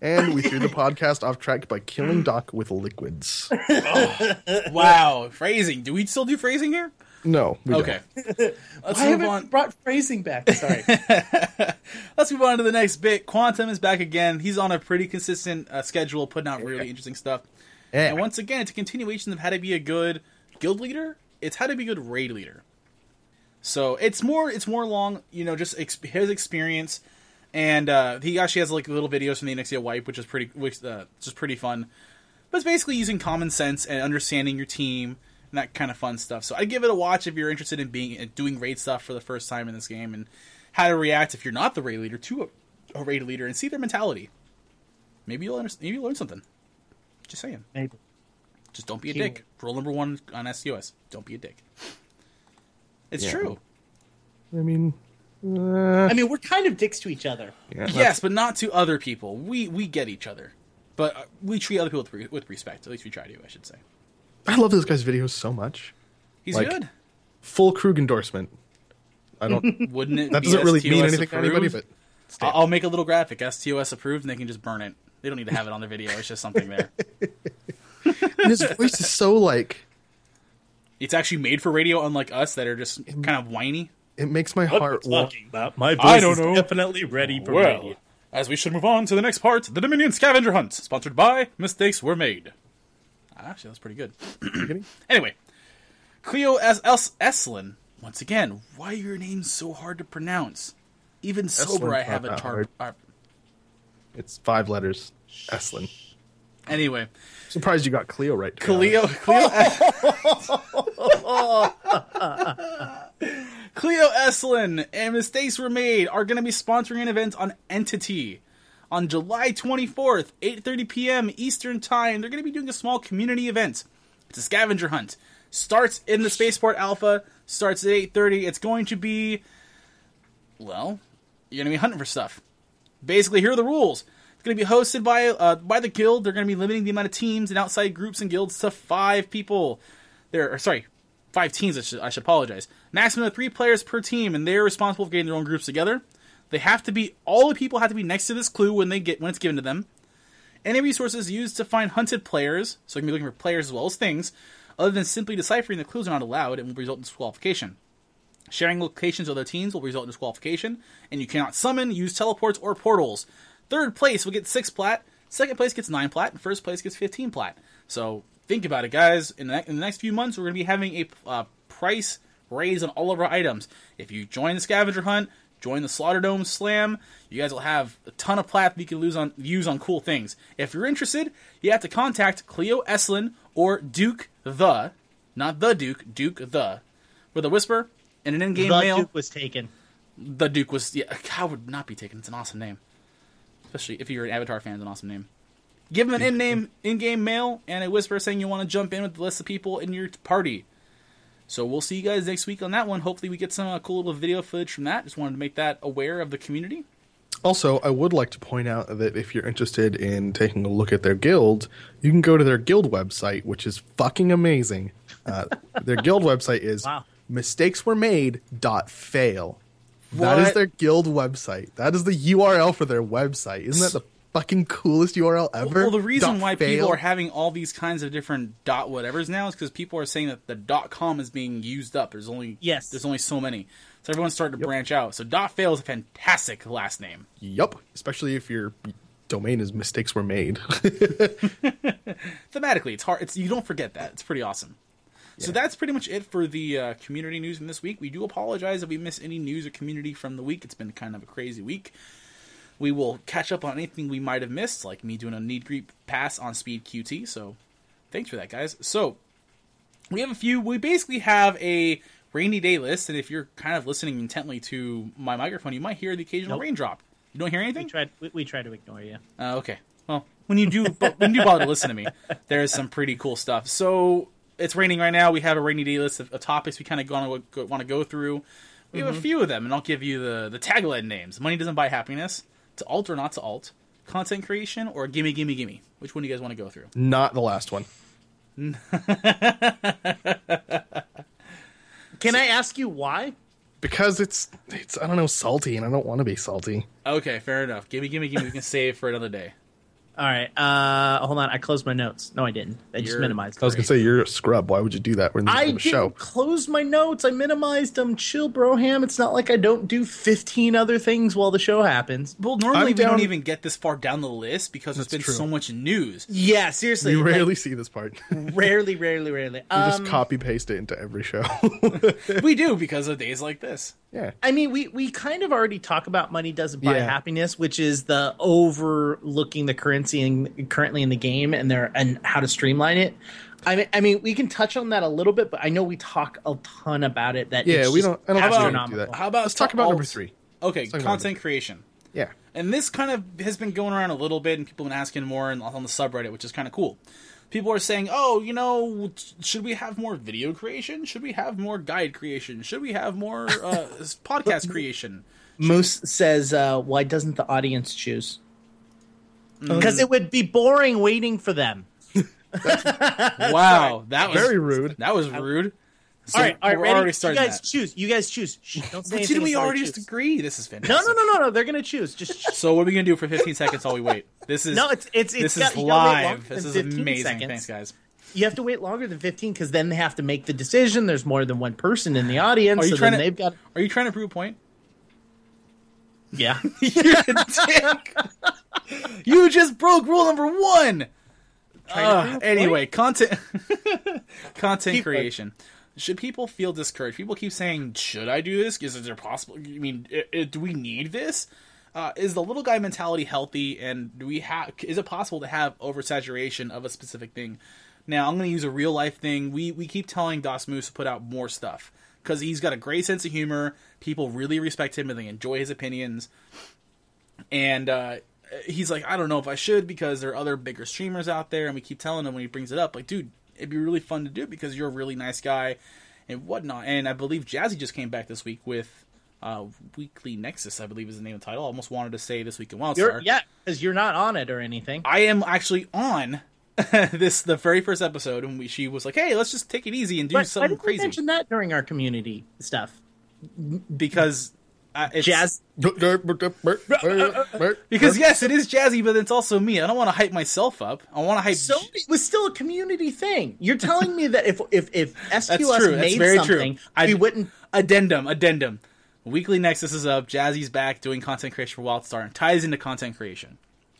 And we threw the podcast off track by killing Doc with liquids. wow, phrasing. Do we still do phrasing here? No, we don't. Okay. Let's I move haven't on. brought phrasing back. Sorry. Let's move on to the next bit. Quantum is back again. He's on a pretty consistent uh, schedule, putting out really interesting stuff. Yeah. And once again, it's a continuation of how to be a good guild leader. It's how to be a good raid leader. So it's more it's more long, you know, just ex- his experience, and uh, he actually has like little videos from the Nexia wipe, which is pretty, which uh, just pretty fun. But it's basically using common sense and understanding your team and that kind of fun stuff. So I'd give it a watch if you're interested in being in doing raid stuff for the first time in this game and how to react if you're not the raid leader to a, a raid leader and see their mentality. Maybe you'll maybe you'll learn something. Just saying. Maybe. Just don't be a Keyword. dick. Rule number one on STOS: don't be a dick. It's Yeah. true. I mean, uh, I mean, we're kind of dicks to each other. yeah, Yes, but not to other people. We we get each other, but uh, we treat other people with, re- with respect. At least we try to. I should say. I love this guy's videos so much. He's Like- good. Full Krug endorsement. I don't. Wouldn't it? that be doesn't really mean STOS anything to anybody, approved? but I'll, I'll make a little graphic. STOS approved, and they can just burn it. They don't need to have it on their video. It's just something there. and his voice is so like It's actually made for radio, unlike us that are just kind of whiny. it makes my heart warm. about? My voice I don't is know. definitely ready for Well, radio. as we should move on to the next part, the Dominion Scavenger Hunt, sponsored by Mistakes Were Made. Actually, that's pretty good. Anyway, Cleo S. S- Eslin. Once again, why are your names so hard to pronounce? Even sober, Eslin's I have a that tar- hard. uh, It's five letters. Eslin. Anyway, Surprised you got Cleo right. Cleo. Cleo, Cleo Eslin and Mistakes Were Made are going to be sponsoring an event on Entity on July 24th, 8:30 p.m. Eastern Time. They're going to be doing a small community event. It's a scavenger hunt. Starts in the Spaceport Alpha. Starts at 8:30. It's going to be, well, you're going to be hunting for stuff. Basically, here are the rules. It's going to be hosted by uh, by the guild. They're going to be limiting the amount of teams and outside groups and guilds to five people. There, or sorry, five teams. I should, I should apologize. Maximum of three players per team, and they're responsible for getting their own groups together. They have to be all the people have to be next to this clue when they get when it's given to them. Any resources used to find hunted players, so you can be looking for players as well as things, other than simply deciphering the clues are not allowed and will result in disqualification. Sharing locations with other teams will result in disqualification, and you cannot summon, use teleports, or portals. Third place will get 6 plat, second place gets 9 plat, and first place gets 15 plat. So think about it, guys. In the, in the next few months, we're going to be having a uh, price raise on all of our items. If you join the scavenger hunt, join the Slaughter Dome Slam, you guys will have a ton of plat that you can lose on, use on cool things. If you're interested, you have to contact Cleo Eslin or Duke the, not the Duke, Duke the, with a whisper and an in-game The mail. Duke was taken. The Duke was yeah. How would not be taken? It's an awesome name, especially if you're an Avatar fan. It's an awesome name. Give him an in-name, in-game mail and a whisper saying you want to jump in with the list of people in your party. So we'll see you guys next week on that one. Hopefully, we get some uh, cool little video footage from that. Just wanted to make that aware of the community. Also, I would like to point out that if you're interested in taking a look at their guild, you can go to their guild website, which is fucking amazing. Uh, their guild website is Wow. mistakesweremade.fail. That is What? That is their guild website. That is the URL for their website. Isn't that the fucking coolest URL ever? Well, the reason Dot why fail. people are having all these kinds of different dot whatevers now is because people are saying that the dot com is being used up. There's only Yes. there's only so many, so everyone's starting to branch out. So dot fail is a fantastic last name. Yup. Especially if your domain is mistakes were made. Thematically, it's hard. It's you don't forget that. It's pretty awesome. So that's pretty much it for the uh, community news in this week. We do apologize if we miss any news or community from the week. It's been kind of a crazy week. We will catch up on anything we might have missed, like me doing a need greet pass on Speed QT. So thanks for that, guys. So we have a few. We basically have a rainy day list, and if you're kind of listening intently to my microphone, you might hear the occasional Nope. raindrop. You don't hear We anything? tried. We, we tried to ignore you. Uh, okay. Well, when you do, when you do bother to listen to me, there's some pretty cool stuff. So it's raining right now. We have a rainy day list of, of topics we kind of want to want to go through. We have a mm-hmm. few of them, and I'll give you the the tagline names. Money doesn't buy happiness. To alt or not to alt. Content creation or gimme gimme gimme. Which one do you guys want to go through? Not the last one. Can I ask you why? Because it's it's I don't know salty, and I don't want to be salty. Okay, fair enough. Gimme gimme gimme. We can save for another day. All right. Uh, hold on. I closed my notes. No, I didn't. I just You're- minimized. I was gonna say you're a scrub. Why would you do that when you I have a didn't show? close my notes. I minimized them. Chill, broham. It's not like I don't do fifteen other things while the show happens. Well, normally I'm we don't even get this far down the list because there's been true. so much news. Yeah, seriously. You like, rarely see this part. you rarely, rarely, rarely. Um, just copy paste it into every show. we do because of days like this. Yeah. I mean, we we kind of already talk about money doesn't buy Yeah. happiness, which is the overlooking the currency in, currently in the game and their and how to streamline it. I mean, I mean, we can touch on that a little bit, but I know we talk a ton about it. That Yeah, it's we just don't. I don't think we do astronomical. that. How about Let's talk to about number three. Okay, content creation. Yeah. And this kind of has been going around a little bit, and people have been asking more on on the subreddit, which is kind of cool. People are saying, "Oh, you know, should we have more video creation? Should we have more guide creation? Should we have more uh, podcast creation?" Moose says, uh, "Why doesn't the audience choose?" Mm. Because it would be boring waiting for them. Wow, that was Very rude. That was rude. So all right, all right, we're ready? already you guys that. choose. You guys choose. Shh, don't say anything didn't we already choose. just agree? This is fantastic. No, no, no, no, no. They're gonna choose. Just shh. So what are we gonna do for 15 seconds while we wait? This is no. It's it's it's this got- is gotta wait longer live. This is amazing. seconds. Thanks, guys. You have to wait longer than fifteen because then they have to make the decision. There's more than one person in the audience, Are you so trying then to? they've got Are you trying to prove a point? yeah. You're a dick. you just broke rule number one. Uh, anyway, content content Keep going. creation. Should people feel discouraged? People keep saying, "Should I do this? Is there possible? I mean, i- i- do we need this? Uh, is the little guy mentality healthy? And do we have? Is it possible to have oversaturation of a specific thing? Now, I'm going to use a real life thing. We we keep telling Das Moose to put out more stuff because he's got a great sense of humor. People really respect him and they enjoy his opinions and uh, he's like, I don't know if I should because there are other bigger streamers out there, and we keep telling him when he brings it up, like, dude, it'd be really fun to do because you're a really nice guy and whatnot. And I believe Jazzy just came back this week with uh, Weekly Nexus, I believe is the name of the title. I almost wanted to say this week in You're, WildStar. yeah, because you're not on it or anything. I am actually on this the very first episode, and we, she was like, "Hey, let's just take it easy and do But why something didn't crazy," mention that during our community stuff? because uh, it's, Jazz. Because yes, it is jazzy, but it's also me. I don't want to hype myself up. I want to hype. So it was still a community thing. You're telling me that if if if STOS That's true. That's made very something, true. I we wouldn't. addendum, addendum. Weekly Nexus is up. Jazzy's back doing content creation for WildStar and ties into content creation.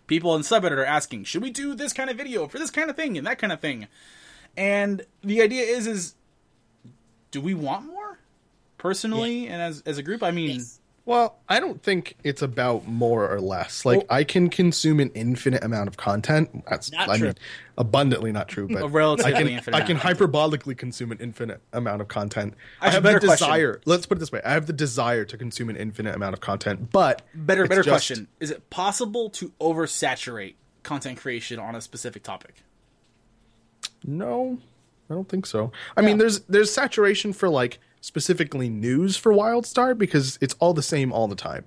People in subreddit are asking, should we do this kind of video for this kind of thing and that kind of thing? And the idea is, is do we want more? Personally, and as as a group, I mean, Yes. Well, I don't think it's about more or less. Like Well- I can consume an infinite amount of content. That's Not I true. mean abundantly not true, but relatively I can, infinite I can hyperbolically consume an infinite amount of content. I Actually, have better the question. desire. Let's put it this way: I have the desire to consume an infinite amount of content, but better better just- question: Is it possible to oversaturate content creation on a specific topic? No, I don't think so. I mean, there's there's saturation for like specifically news for WildStar because it's all the same all the time.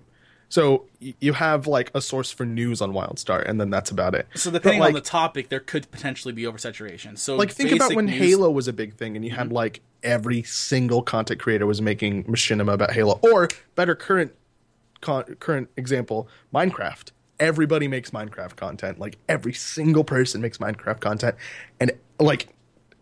So y- you have like a source for news on WildStar, and then that's about it. So depending on the topic, there could potentially be oversaturation. So like think about when news- Halo was a big thing and you Mm-hmm. had like every single content creator was making machinima about Halo or better current con- current example Minecraft everybody makes Minecraft content like every single person makes Minecraft content and like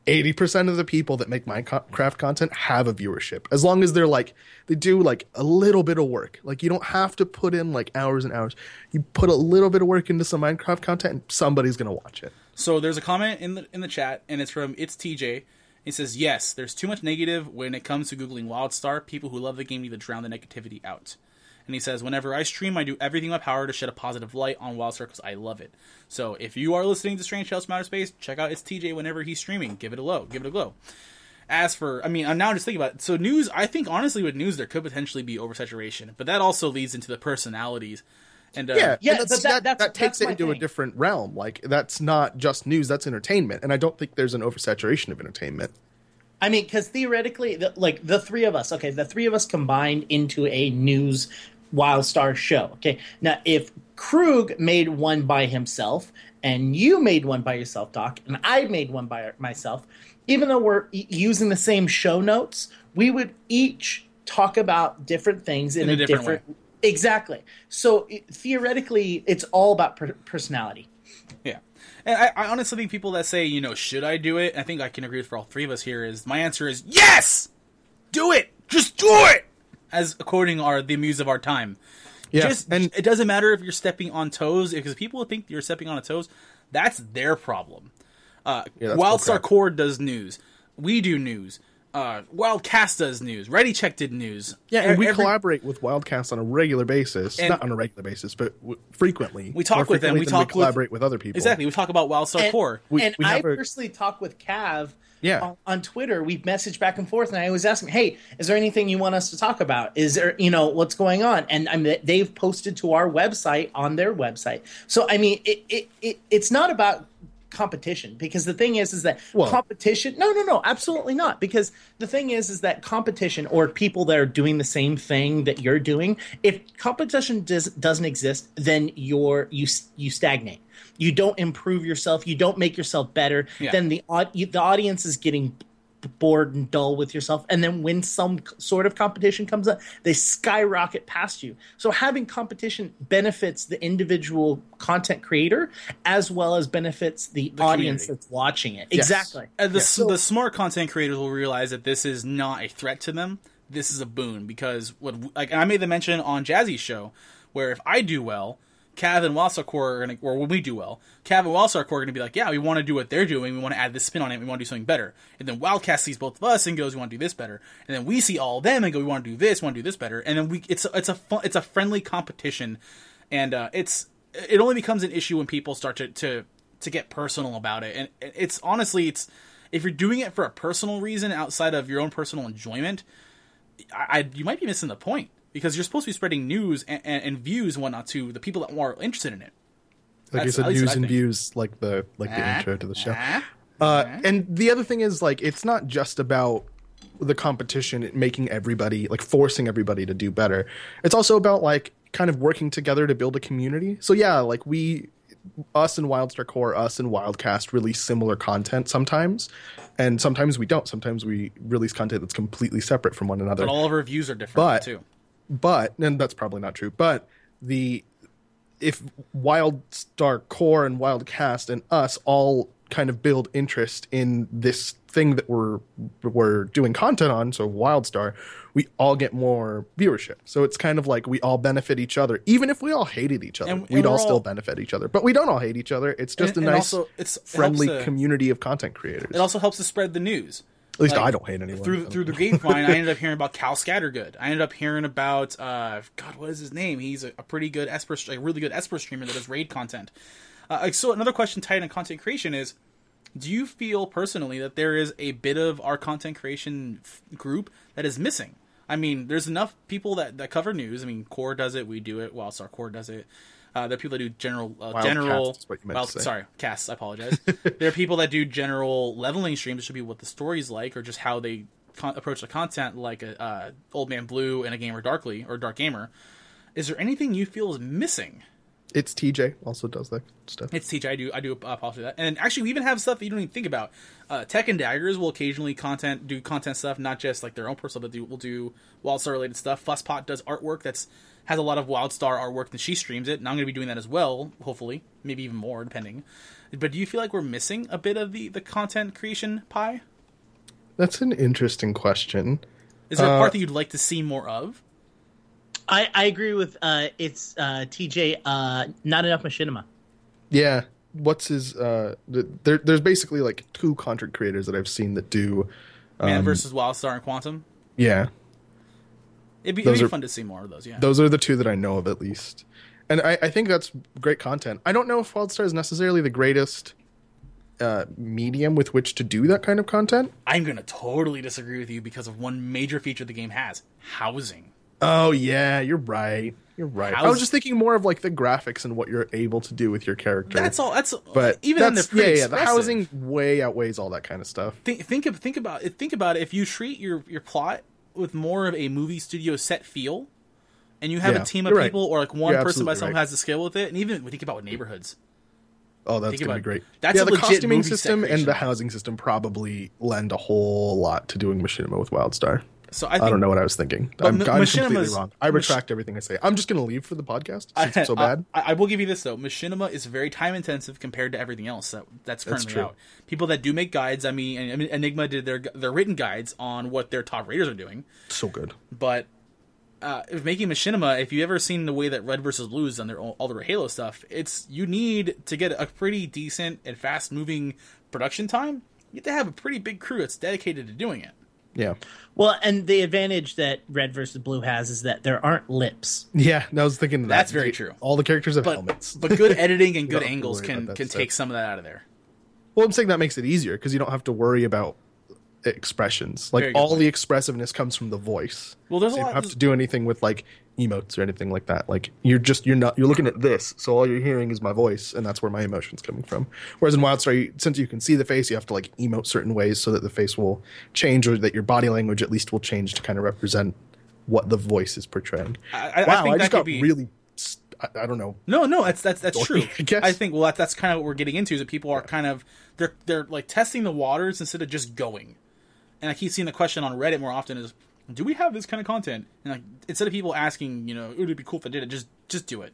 80% of the people that make Minecraft content have a viewership. As long as they're like they do like a little bit of work. Like you don't have to put in like hours and hours. You put a little bit of work into some Minecraft content and somebody's going to watch it. So there's a comment in the in the chat, and it's from it's TJ, He says, Yes, there's too much negative when it comes to Googling WildStar. People who love the game need to drown the negativity out. And he says, Whenever I stream, I do everything in my power to shed a positive light on WildStar because I love it. So if you are listening to Strange Tales from Outer Space, check out it's TJ whenever he's streaming. Give it a low, give it a glow. As for, I mean, I'm now just thinking about it. So news, I think honestly with news there could potentially be oversaturation, but that also leads into the personalities. And uh, yeah, Yeah, that's, but that- that, that's- that takes that's it my into a different realm. Like that's not just news; that's entertainment. And I don't think there's an oversaturation of entertainment. I mean, because theoretically, the, like the three of us, okay, the three of us combined into a news Wildstar show. Okay, now if Krug made one by himself and you made one by yourself, Doc, and I made one by myself, even though we're e- using the same show notes, we would each talk about different things in, In a a, different different, way. Exactly. So it, theoretically, it's all about per- personality. Yeah. And I, I honestly think people that say, you know, should I do it? I think I can agree with for all three of us here is my answer is yes! Do it! Just do it! As according are the muse of our time. Yeah, Just and it doesn't matter if you're stepping on toes, because people think you're stepping on toes, that's their problem. Uh Yeah, that's Wildstar bullcrap. Core does news. We do news. Uh Wildcast does news. Ready Check did news. yeah, and we Every- collaborate with Wildcast on a regular basis. Not on a regular basis, but w- frequently. We talk More with them, frequently we talk with- collaborate with, other people. Exactly. We talk about Wildstar and, Core. We- and we I personally talk with Cav Yeah. on, on Twitter. We message back and forth, and I always ask them, "Hey, is there anything you want us to talk about? Is there, you know, what's going on?" And I mean, they've posted to our website on their website. So I mean, it, it, it it's not about competition because the thing is is that Well- competition no no no absolutely not because the thing is is that competition or people that are doing the same thing that you're doing if competition does, doesn't exist then you're you you stagnate you don't improve yourself you don't make yourself better Yeah. then the the audience is getting bored and dull with yourself and then when some sort of competition comes up they skyrocket past you so having competition benefits the individual content creator as well as benefits the, audience community. that's watching it exactly And the, So- the smart content creators will realize that this is not a threat to them. This is a boon because what like I made the mention on Jazzy's show where if I do well, Cav and Wildstar Core are gonna or when we do well, Cav and Wildstar Core are gonna be like, yeah, we want to do what they're doing. We want to add this spin on it. We want to do something better. And then Wildcast sees both of us and goes, we want to do this better. And then we see all of them and go, we want to do this, want to do this better. And then we it's it's a fun, it's a friendly competition, and uh, it's it only becomes an issue when people start to to to get personal about it. And it's honestly, it's if you're doing it for a personal reason outside of your own personal enjoyment, I, I you might be missing the point because you're supposed to be spreading news and, and, and views and whatnot to the people that are interested in it. like you said, news and views, like the like the Ah, intro to the show. ah, Uh, and the other thing is like it's not just about the competition making everybody like forcing everybody to do better. It's also about like kind of working together to build a community. So yeah, like we us and Wildstar Core, us and Wildcast release similar content sometimes, and sometimes we don't. Sometimes we release content that's completely separate from one another But all of our views are different But- too. But and that's probably not true but the if wildstar core and wildcast and us all kind of build interest in this thing that we're we're doing content on so wildstar we all get more viewership. So it's kind of like we all benefit each other. Even if we all hated each other And- and we'd all we're still benefit each other. But we don't all hate each other. It's just And- a and nice also it's- friendly to- community of content creators. It also helps to spread the news. At least like, i don't hate anyone through through the grapevine, I ended up hearing about Cal Scattergood. I ended up hearing about uh, God, what is his name? He's a, a pretty good Esper, a really good Esper streamer that does raid content. Uh, so another question tied in content creation is: Do you feel personally that there is a bit of our content creation f- group that is missing? I mean, there's enough people that, that cover news. I mean, Core does it, we do it. Wildstar Core does it. Uh, there are people that do general, uh, general. is what you meant well, sorry, casts. I apologize. there are people that do general leveling streams, should be what the story's like, or just how they con- approach the content, like a uh, Old Man Blue and a Gamer Darkly or Dark Gamer. Is there anything you feel is missing? It's tj also does that stuff It's TJ. I do. I do apologize for that. And actually, we even have stuff that you don't even think about. Uh, Tech and Daggers will occasionally content do content stuff, not just like their own personal, but do, will do Wildstar related stuff. Fuzzpop does artwork that's has a lot of Wildstar artwork, and she streams it. And I'm going to be doing that as well, hopefully, maybe even more, depending. But do you feel like we're missing a bit of the the content creation pie? that's an interesting question Is there a Uh, part that you'd like to see more of? I, I agree with uh, it's uh, TJ. Uh, not enough machinima. Yeah, what's his uh there there's basically like two content creators that I've seen that do Man um, versus Wildstar and Quantum. yeah It'd be, it'd be are- fun to see more of those. Yeah. those are the two that I know of at least. And I, I think that's great content. I don't know if WildStar is necessarily the greatest uh, medium with which to do that kind of content. I'm gonna totally disagree with you because of one major feature the game has: housing. Oh yeah, you're right. You're right. I was just thinking more of like the graphics and what you're able to do with your character. That's all. That's But even then they're yeah, yeah. The housing way outweighs all that kind of stuff. think think of, think about it. Think about it. If you treat your your plot with more of a movie studio set feel, and you have Yeah, a team of you're right. people or like one You're person by someone right. has the skill with it, and even think about neighborhoods. Oh, that's gonna be great. That's yeah, the costuming system and the housing system probably lend a whole lot to doing Machinima with WildStar. So I, I, don't know what I was thinking. I'm, I'm completely wrong. I Mach- retract everything I say. I'm just going to leave for the podcast since I, it's so bad. I, I will give you this though. Machinima is very time intensive compared to everything else that that's That's currently true. out. People that do make guides, I mean, I mean, Enigma did their their written guides on what their top raiders are doing, so good. but uh, if making Machinima, if you ever seen the way that Red versus Blue's done their all their Halo stuff, it's you need to get a pretty decent and fast moving production time. You have to have a pretty big crew that's dedicated to doing it. Yeah. Well, and the advantage that Red versus Blue has is that there aren't lips. Yeah, I was thinking that. That's very true. All the characters have But helmets. but good editing and good don't have to angles can can stuff. take some of that out of there. well, I'm saying that makes it easier because you don't have to worry about expressions. Like all point. the expressiveness comes from the voice. Well, there's So a you lot. don't have to do anything with like emotes or anything like that. Like you're just you're not you're looking at this, so all you're hearing is my voice, and that's where my emotion's coming from. Whereas in WildStar, you, since you can see the face, you have to like emote certain ways so that the face will change, or that your body language at least will change to kind of represent what the voice is portraying. I- I wow, think I that just could got be- really. I, I don't know. No, no, that's that's that's true. I. I think well, that, that's kind of what we're getting into is that people are kind of they're they're like testing the waters instead of just going. And I keep seeing the question on Reddit more often is, do we have this kind of content? And like instead of people asking, you know, it would be cool if I did it, just just do it,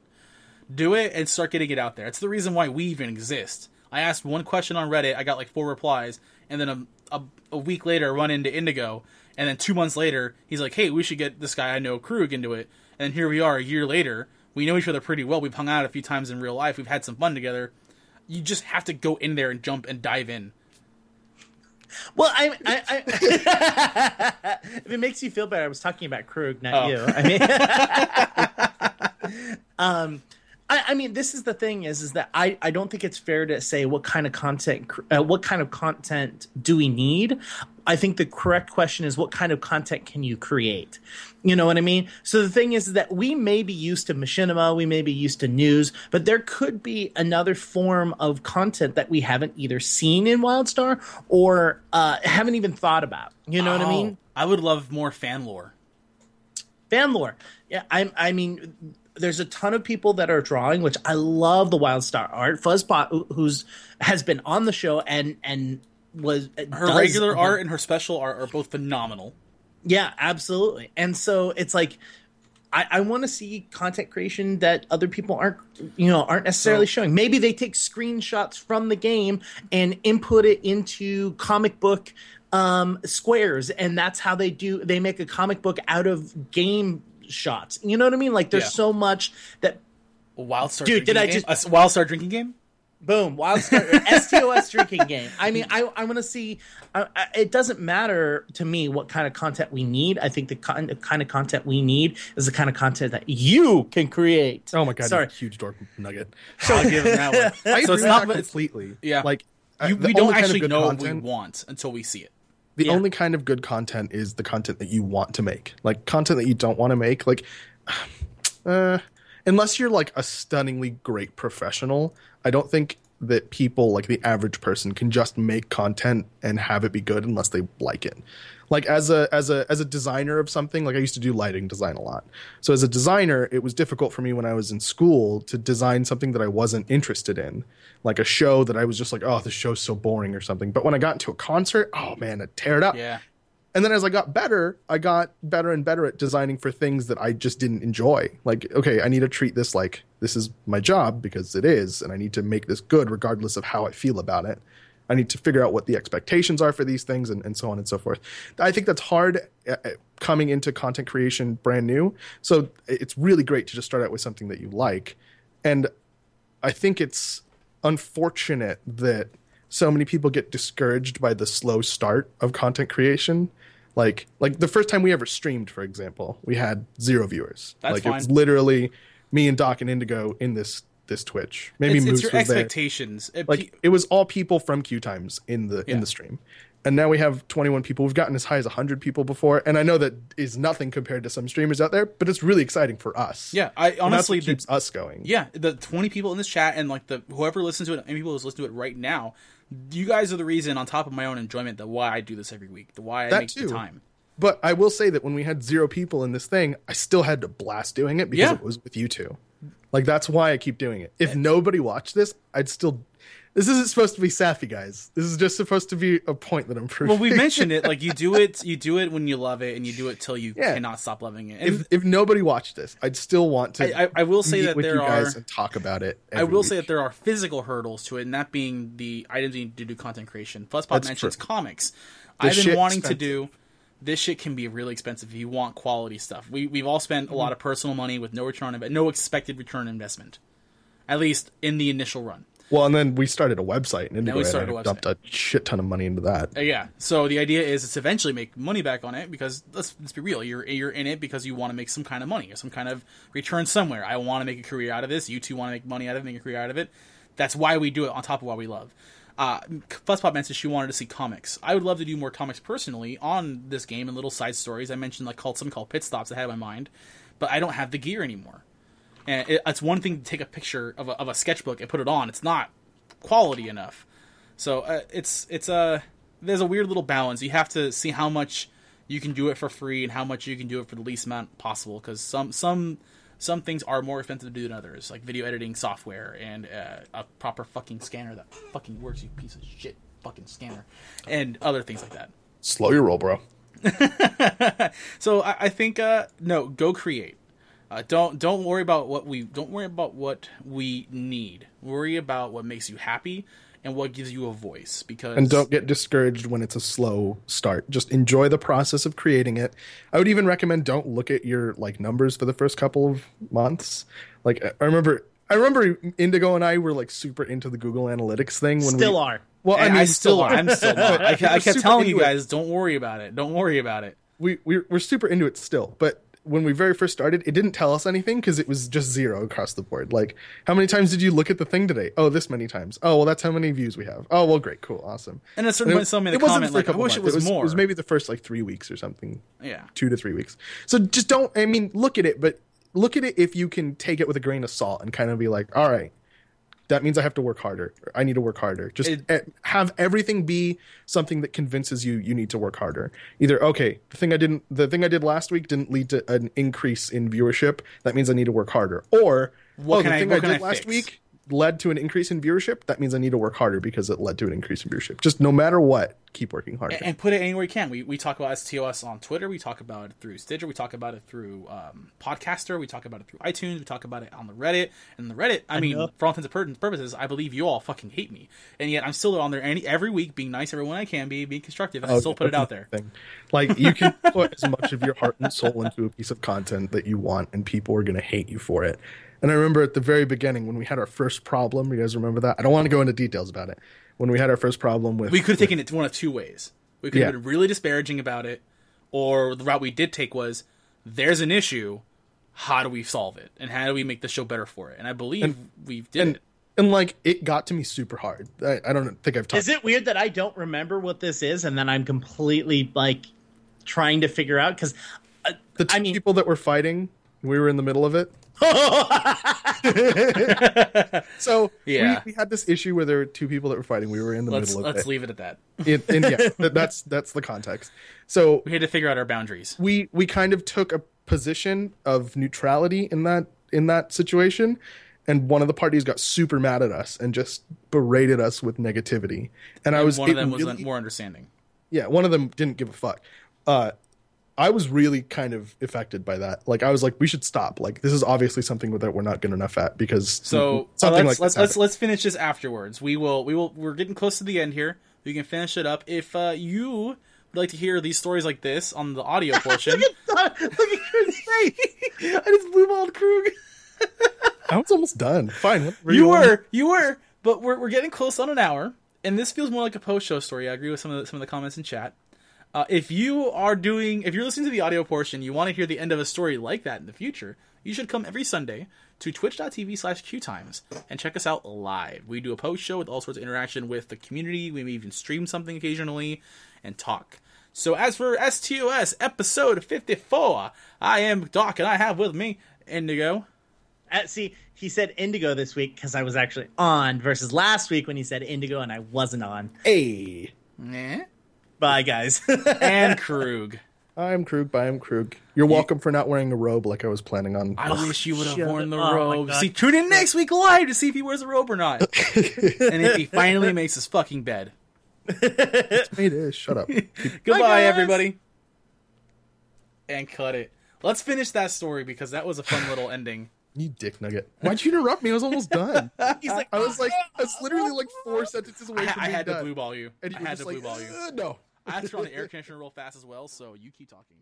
do it, and start getting it out there. It's the reason why we even exist. I asked one question on Reddit, I got like four replies, and then a a, a week later, I run into Indigo, and then two months later, he's like, hey, we should get this guy I know, Krug, into it. And here we are, a year later. We know each other pretty well. We've hung out a few times in real life. We've had some fun together. You just have to go in there and jump and dive in. Well, I, I, I if it makes you feel better, I was talking about Krug, not Oh. you. I mean, um, I, I mean, this is the thing is, is that I, I don't think it's fair to say what kind of content, uh, what kind of content do we need. I think the correct question is what kind of content can you create? You know what I mean? So the thing is that we may be used to machinima, we may be used to news, but there could be another form of content that we haven't either seen in WildStar or uh, haven't even thought about. You know what I mean? Oh, I would love more fan lore. fan lore. Yeah, I, I mean, there's a ton of people that are drawing, which I love the WildStar art. Fuzzpop, who- who's has been on the show and and was Her does- regular art and her special art are both phenomenal. Yeah, absolutely. And so it's like. I, I want to see content creation that other people aren't, you know, aren't necessarily So- showing. Maybe they take screenshots from the game and input it into comic book um, squares, and that's how they do. They make a comic book out of game shots. You know what I mean? Like there's Yeah. so much that A Wildstar Dude, drinking did I game? just- a Wildstar drinking game? boom wildstar stos drinking game i mean i i want to see I, I, it doesn't matter to me what kind of content we need i think the kind, the kind of content we need is the kind of content that you can create Oh my god! sorry you huge dork nugget. So, I'll give him that one. I so it's not completely. yeah. like uh, you, the we don't only kind of actually know content- what we want until we see it. The Yeah. only kind of good content is the content that you want to make. Like content that you don't want to make, like uh, unless you're like a stunningly great professional, I don't think that people like the average person can just make content and have it be good unless they like it. Like as a as a as a designer of something, like I used to do lighting design a lot. So as a designer, it was difficult for me when I was in school to design something that I wasn't interested in. Like a show that I was just like, oh, this show's so boring or something. But when I got into a concert, oh man, it up. Yeah. And then as I got better, I got better and better at designing for things that I just didn't enjoy. Like, okay, I need to treat this like this is my job because it is, and I need to make this good regardless of how I feel about it. I need to figure out what the expectations are for these things and, and so on and so forth. I think that's hard uh, uh, coming into content creation brand new. So it's really great to just start out with something that you like. And I think it's unfortunate that so many people get discouraged by the slow start of content creation. Like like the first time we ever streamed, for example, we had zero viewers. That's like it was literally me and Doc and Indigo in this this Twitch. Maybe it's, Moose it's your was there. expectations. It- Like it was all people from Q Times in the Yeah. in the stream. And now we have 21 people. We've gotten as high as 100 people before, and I know that is nothing compared to some streamers out there, but it's really exciting for us. yeah, I honestly the- keeps us going. Yeah, the 20 people in this chat and like the whoever listens to it and people who's listening to it right now, you guys are the reason on top of my own enjoyment that why I do this every week, the why I That make too. the time. But I will say that when we had zero people in this thing, I still had to blast doing it because Yeah. it was with you two. Like that's why I keep doing it. If nobody watched this, I'd still. This isn't supposed to be sappy, guys. This is just supposed to be a point that I'm proving. Well, we mentioned it like you do it, you do it when you love it, and you do it till you Yeah. cannot stop loving it. And if if nobody watched this, I'd still want to. I- I- will say that there guys are- and talk about it. I will week. say that there are physical hurdles to it, and that being the items you need to do content creation. Plus, Pop mentions true. comics. The I've been wanting to do. This shit can be really expensive if you want quality stuff. We we've all spent a lot of personal money with no return no expected return investment, at least in the initial run. Well, and then we started a website, and Indigo we and started I a dumped a shit ton of money into that. Uh, yeah. So the idea is to eventually make money back on it because let's let's be real, you're you're in it because you want to make some kind of money or some kind of return somewhere. I want to make a career out of this. You two want to make money out of it, make a career out of it. That's why we do it on top of what we love. Uh, Fuzzpop mentioned she wanted to see comics. I would love to do more comics personally on this game and little side stories. I mentioned like called some called pit stops I had in my mind, but I don't have the gear anymore. And it, it's one thing to take a picture of a, of a sketchbook and put it on. It's not quality enough. So uh, it's it's a there's a weird little balance. You have to see how much you can do it for free and how much you can do it for the least amount possible. Because some some some things are more expensive to do than others, like video editing software and uh, a proper fucking scanner that fucking works. You piece of shit fucking scanner and other things like that. Slow your roll, bro. So I, I think uh, no, go create. Uh, don't don't worry about what we don't worry about what we need. Worry about what makes you happy and what gives you a voice. Because And don't get discouraged when it's a slow start. Just enjoy the process of creating it. I would even recommend don't look at your like numbers for the first couple of months. Like I remember I remember Indigo and I were like super into the Google Analytics thing when Still we are. Well, I, I mean, I still, are. I'm still not. I, kept- I kept telling you into it. guys, don't worry about it. Don't worry about it. we we're, we're super into it still but when we very first started it didn't tell us anything because it was just zero across the board. Like how many times did you look at the thing today? Oh this many times. Oh well that's how many views we have. Oh well great cool awesome. And at a certain point, someone made it wasn't comment like, "I wish it months. was more." it was maybe the first like three weeks or something. Yeah. two to three weeks. So just don't i mean look at it but look at it if you can take it with a grain of salt and kind of be like all right that means I have to work harder. I need to work harder. Just It- eh, have everything be something that convinces you you need to work harder. Either okay, the thing I didn't, the thing I did last week didn't lead to an increase in viewership. That means I need to work harder. Or What oh, can the I- thing I, did I last fix? week led to an increase in viewership. That means I need to work harder because it led to an increase in viewership. Just no matter what, keep working harder. and put it anywhere you can. We, we talk about STOS on Twitter. We talk about it through Stitcher. We talk about it through um, Podcaster. We talk about it through iTunes. We talk about it on the Reddit. And the Reddit, I, mean, know. for all intents and purposes, I believe you all fucking hate me. And yet I'm still on there any every week being nice everyone I can be, being constructive, and I still put it out there. Thing. Like you can put as much of your heart and soul into a piece of content that you want, and people are going to hate you for it. And I remember at the very beginning when we had our first problem. You guys remember that? I don't want to go into details about it. When we had our first problem with We could have taken it one of two ways. We could have been really disparaging about it, or the route we did take was there's an issue. How do we solve it? And how do we make the show better for it? And I believe we did and it. and like it got to me super hard. I, I don't think I've talked. Is it weird that I don't remember what this is and then I'm completely like trying to figure out because uh, the two I mean- people that were fighting, we were in the middle of it. so Yeah. we, we had this issue where there were two people that were fighting. We were in the Let's middle of it. let's leave it at that. It- and yeah, that- that's that's the context. So We had to figure out our boundaries. we we kind of took a position of neutrality in that in that situation and one of the parties got super mad at us and just berated us with negativity and i was one of them was really- more understanding. yeah one of them didn't give a fuck uh i was really kind of affected by that like i was like we should stop like this is obviously something that we're not good enough at because So uh, something let's like let's let's, let's finish this afterwards. We will we will we're getting close to the end here. We can finish it up. If uh, you would like to hear these stories like this on the audio portion, look at Krug's face. I just blue balled Krug. i was almost done fine whatever You want. were, you were, But we're we're getting close on an hour, and this feels more like a post show story. I agree with some of the, some of the comments in chat. Uh, if you are doing, if you're listening to the audio portion, you want to hear the end of a story like that in the future, you should come every Sunday to twitch.tv slash qtimes and check us out live. We do a post show with all sorts of interaction with the community. We may even stream something occasionally and talk. So as for STOS episode 54, I am Doc and I have with me Indigo. Uh, see, he said Indigo this week because I was actually on, versus last week when he said Indigo and I wasn't on. Hey, Eh? Bye, guys. And Krug. I'm Krug. Bye, I'm Krug. You're welcome for not wearing a robe like I was planning on. I wish you would have shut worn the up. Oh robe. God. See, tune in next week live to see if he wears a robe or not. and if he finally makes his fucking bed. It is. Shut up. Goodbye, guys. everybody. And cut it. Let's finish that story because that was a fun little ending. you dick nugget. Why'd you interrupt me? I was almost done. He's like, I was like, I was literally like four sentences away I, from I being had to blue ball you. and you I had just to blue ball you. "Uh, no. I have to turn on the air conditioner real fast as well, so you keep talking.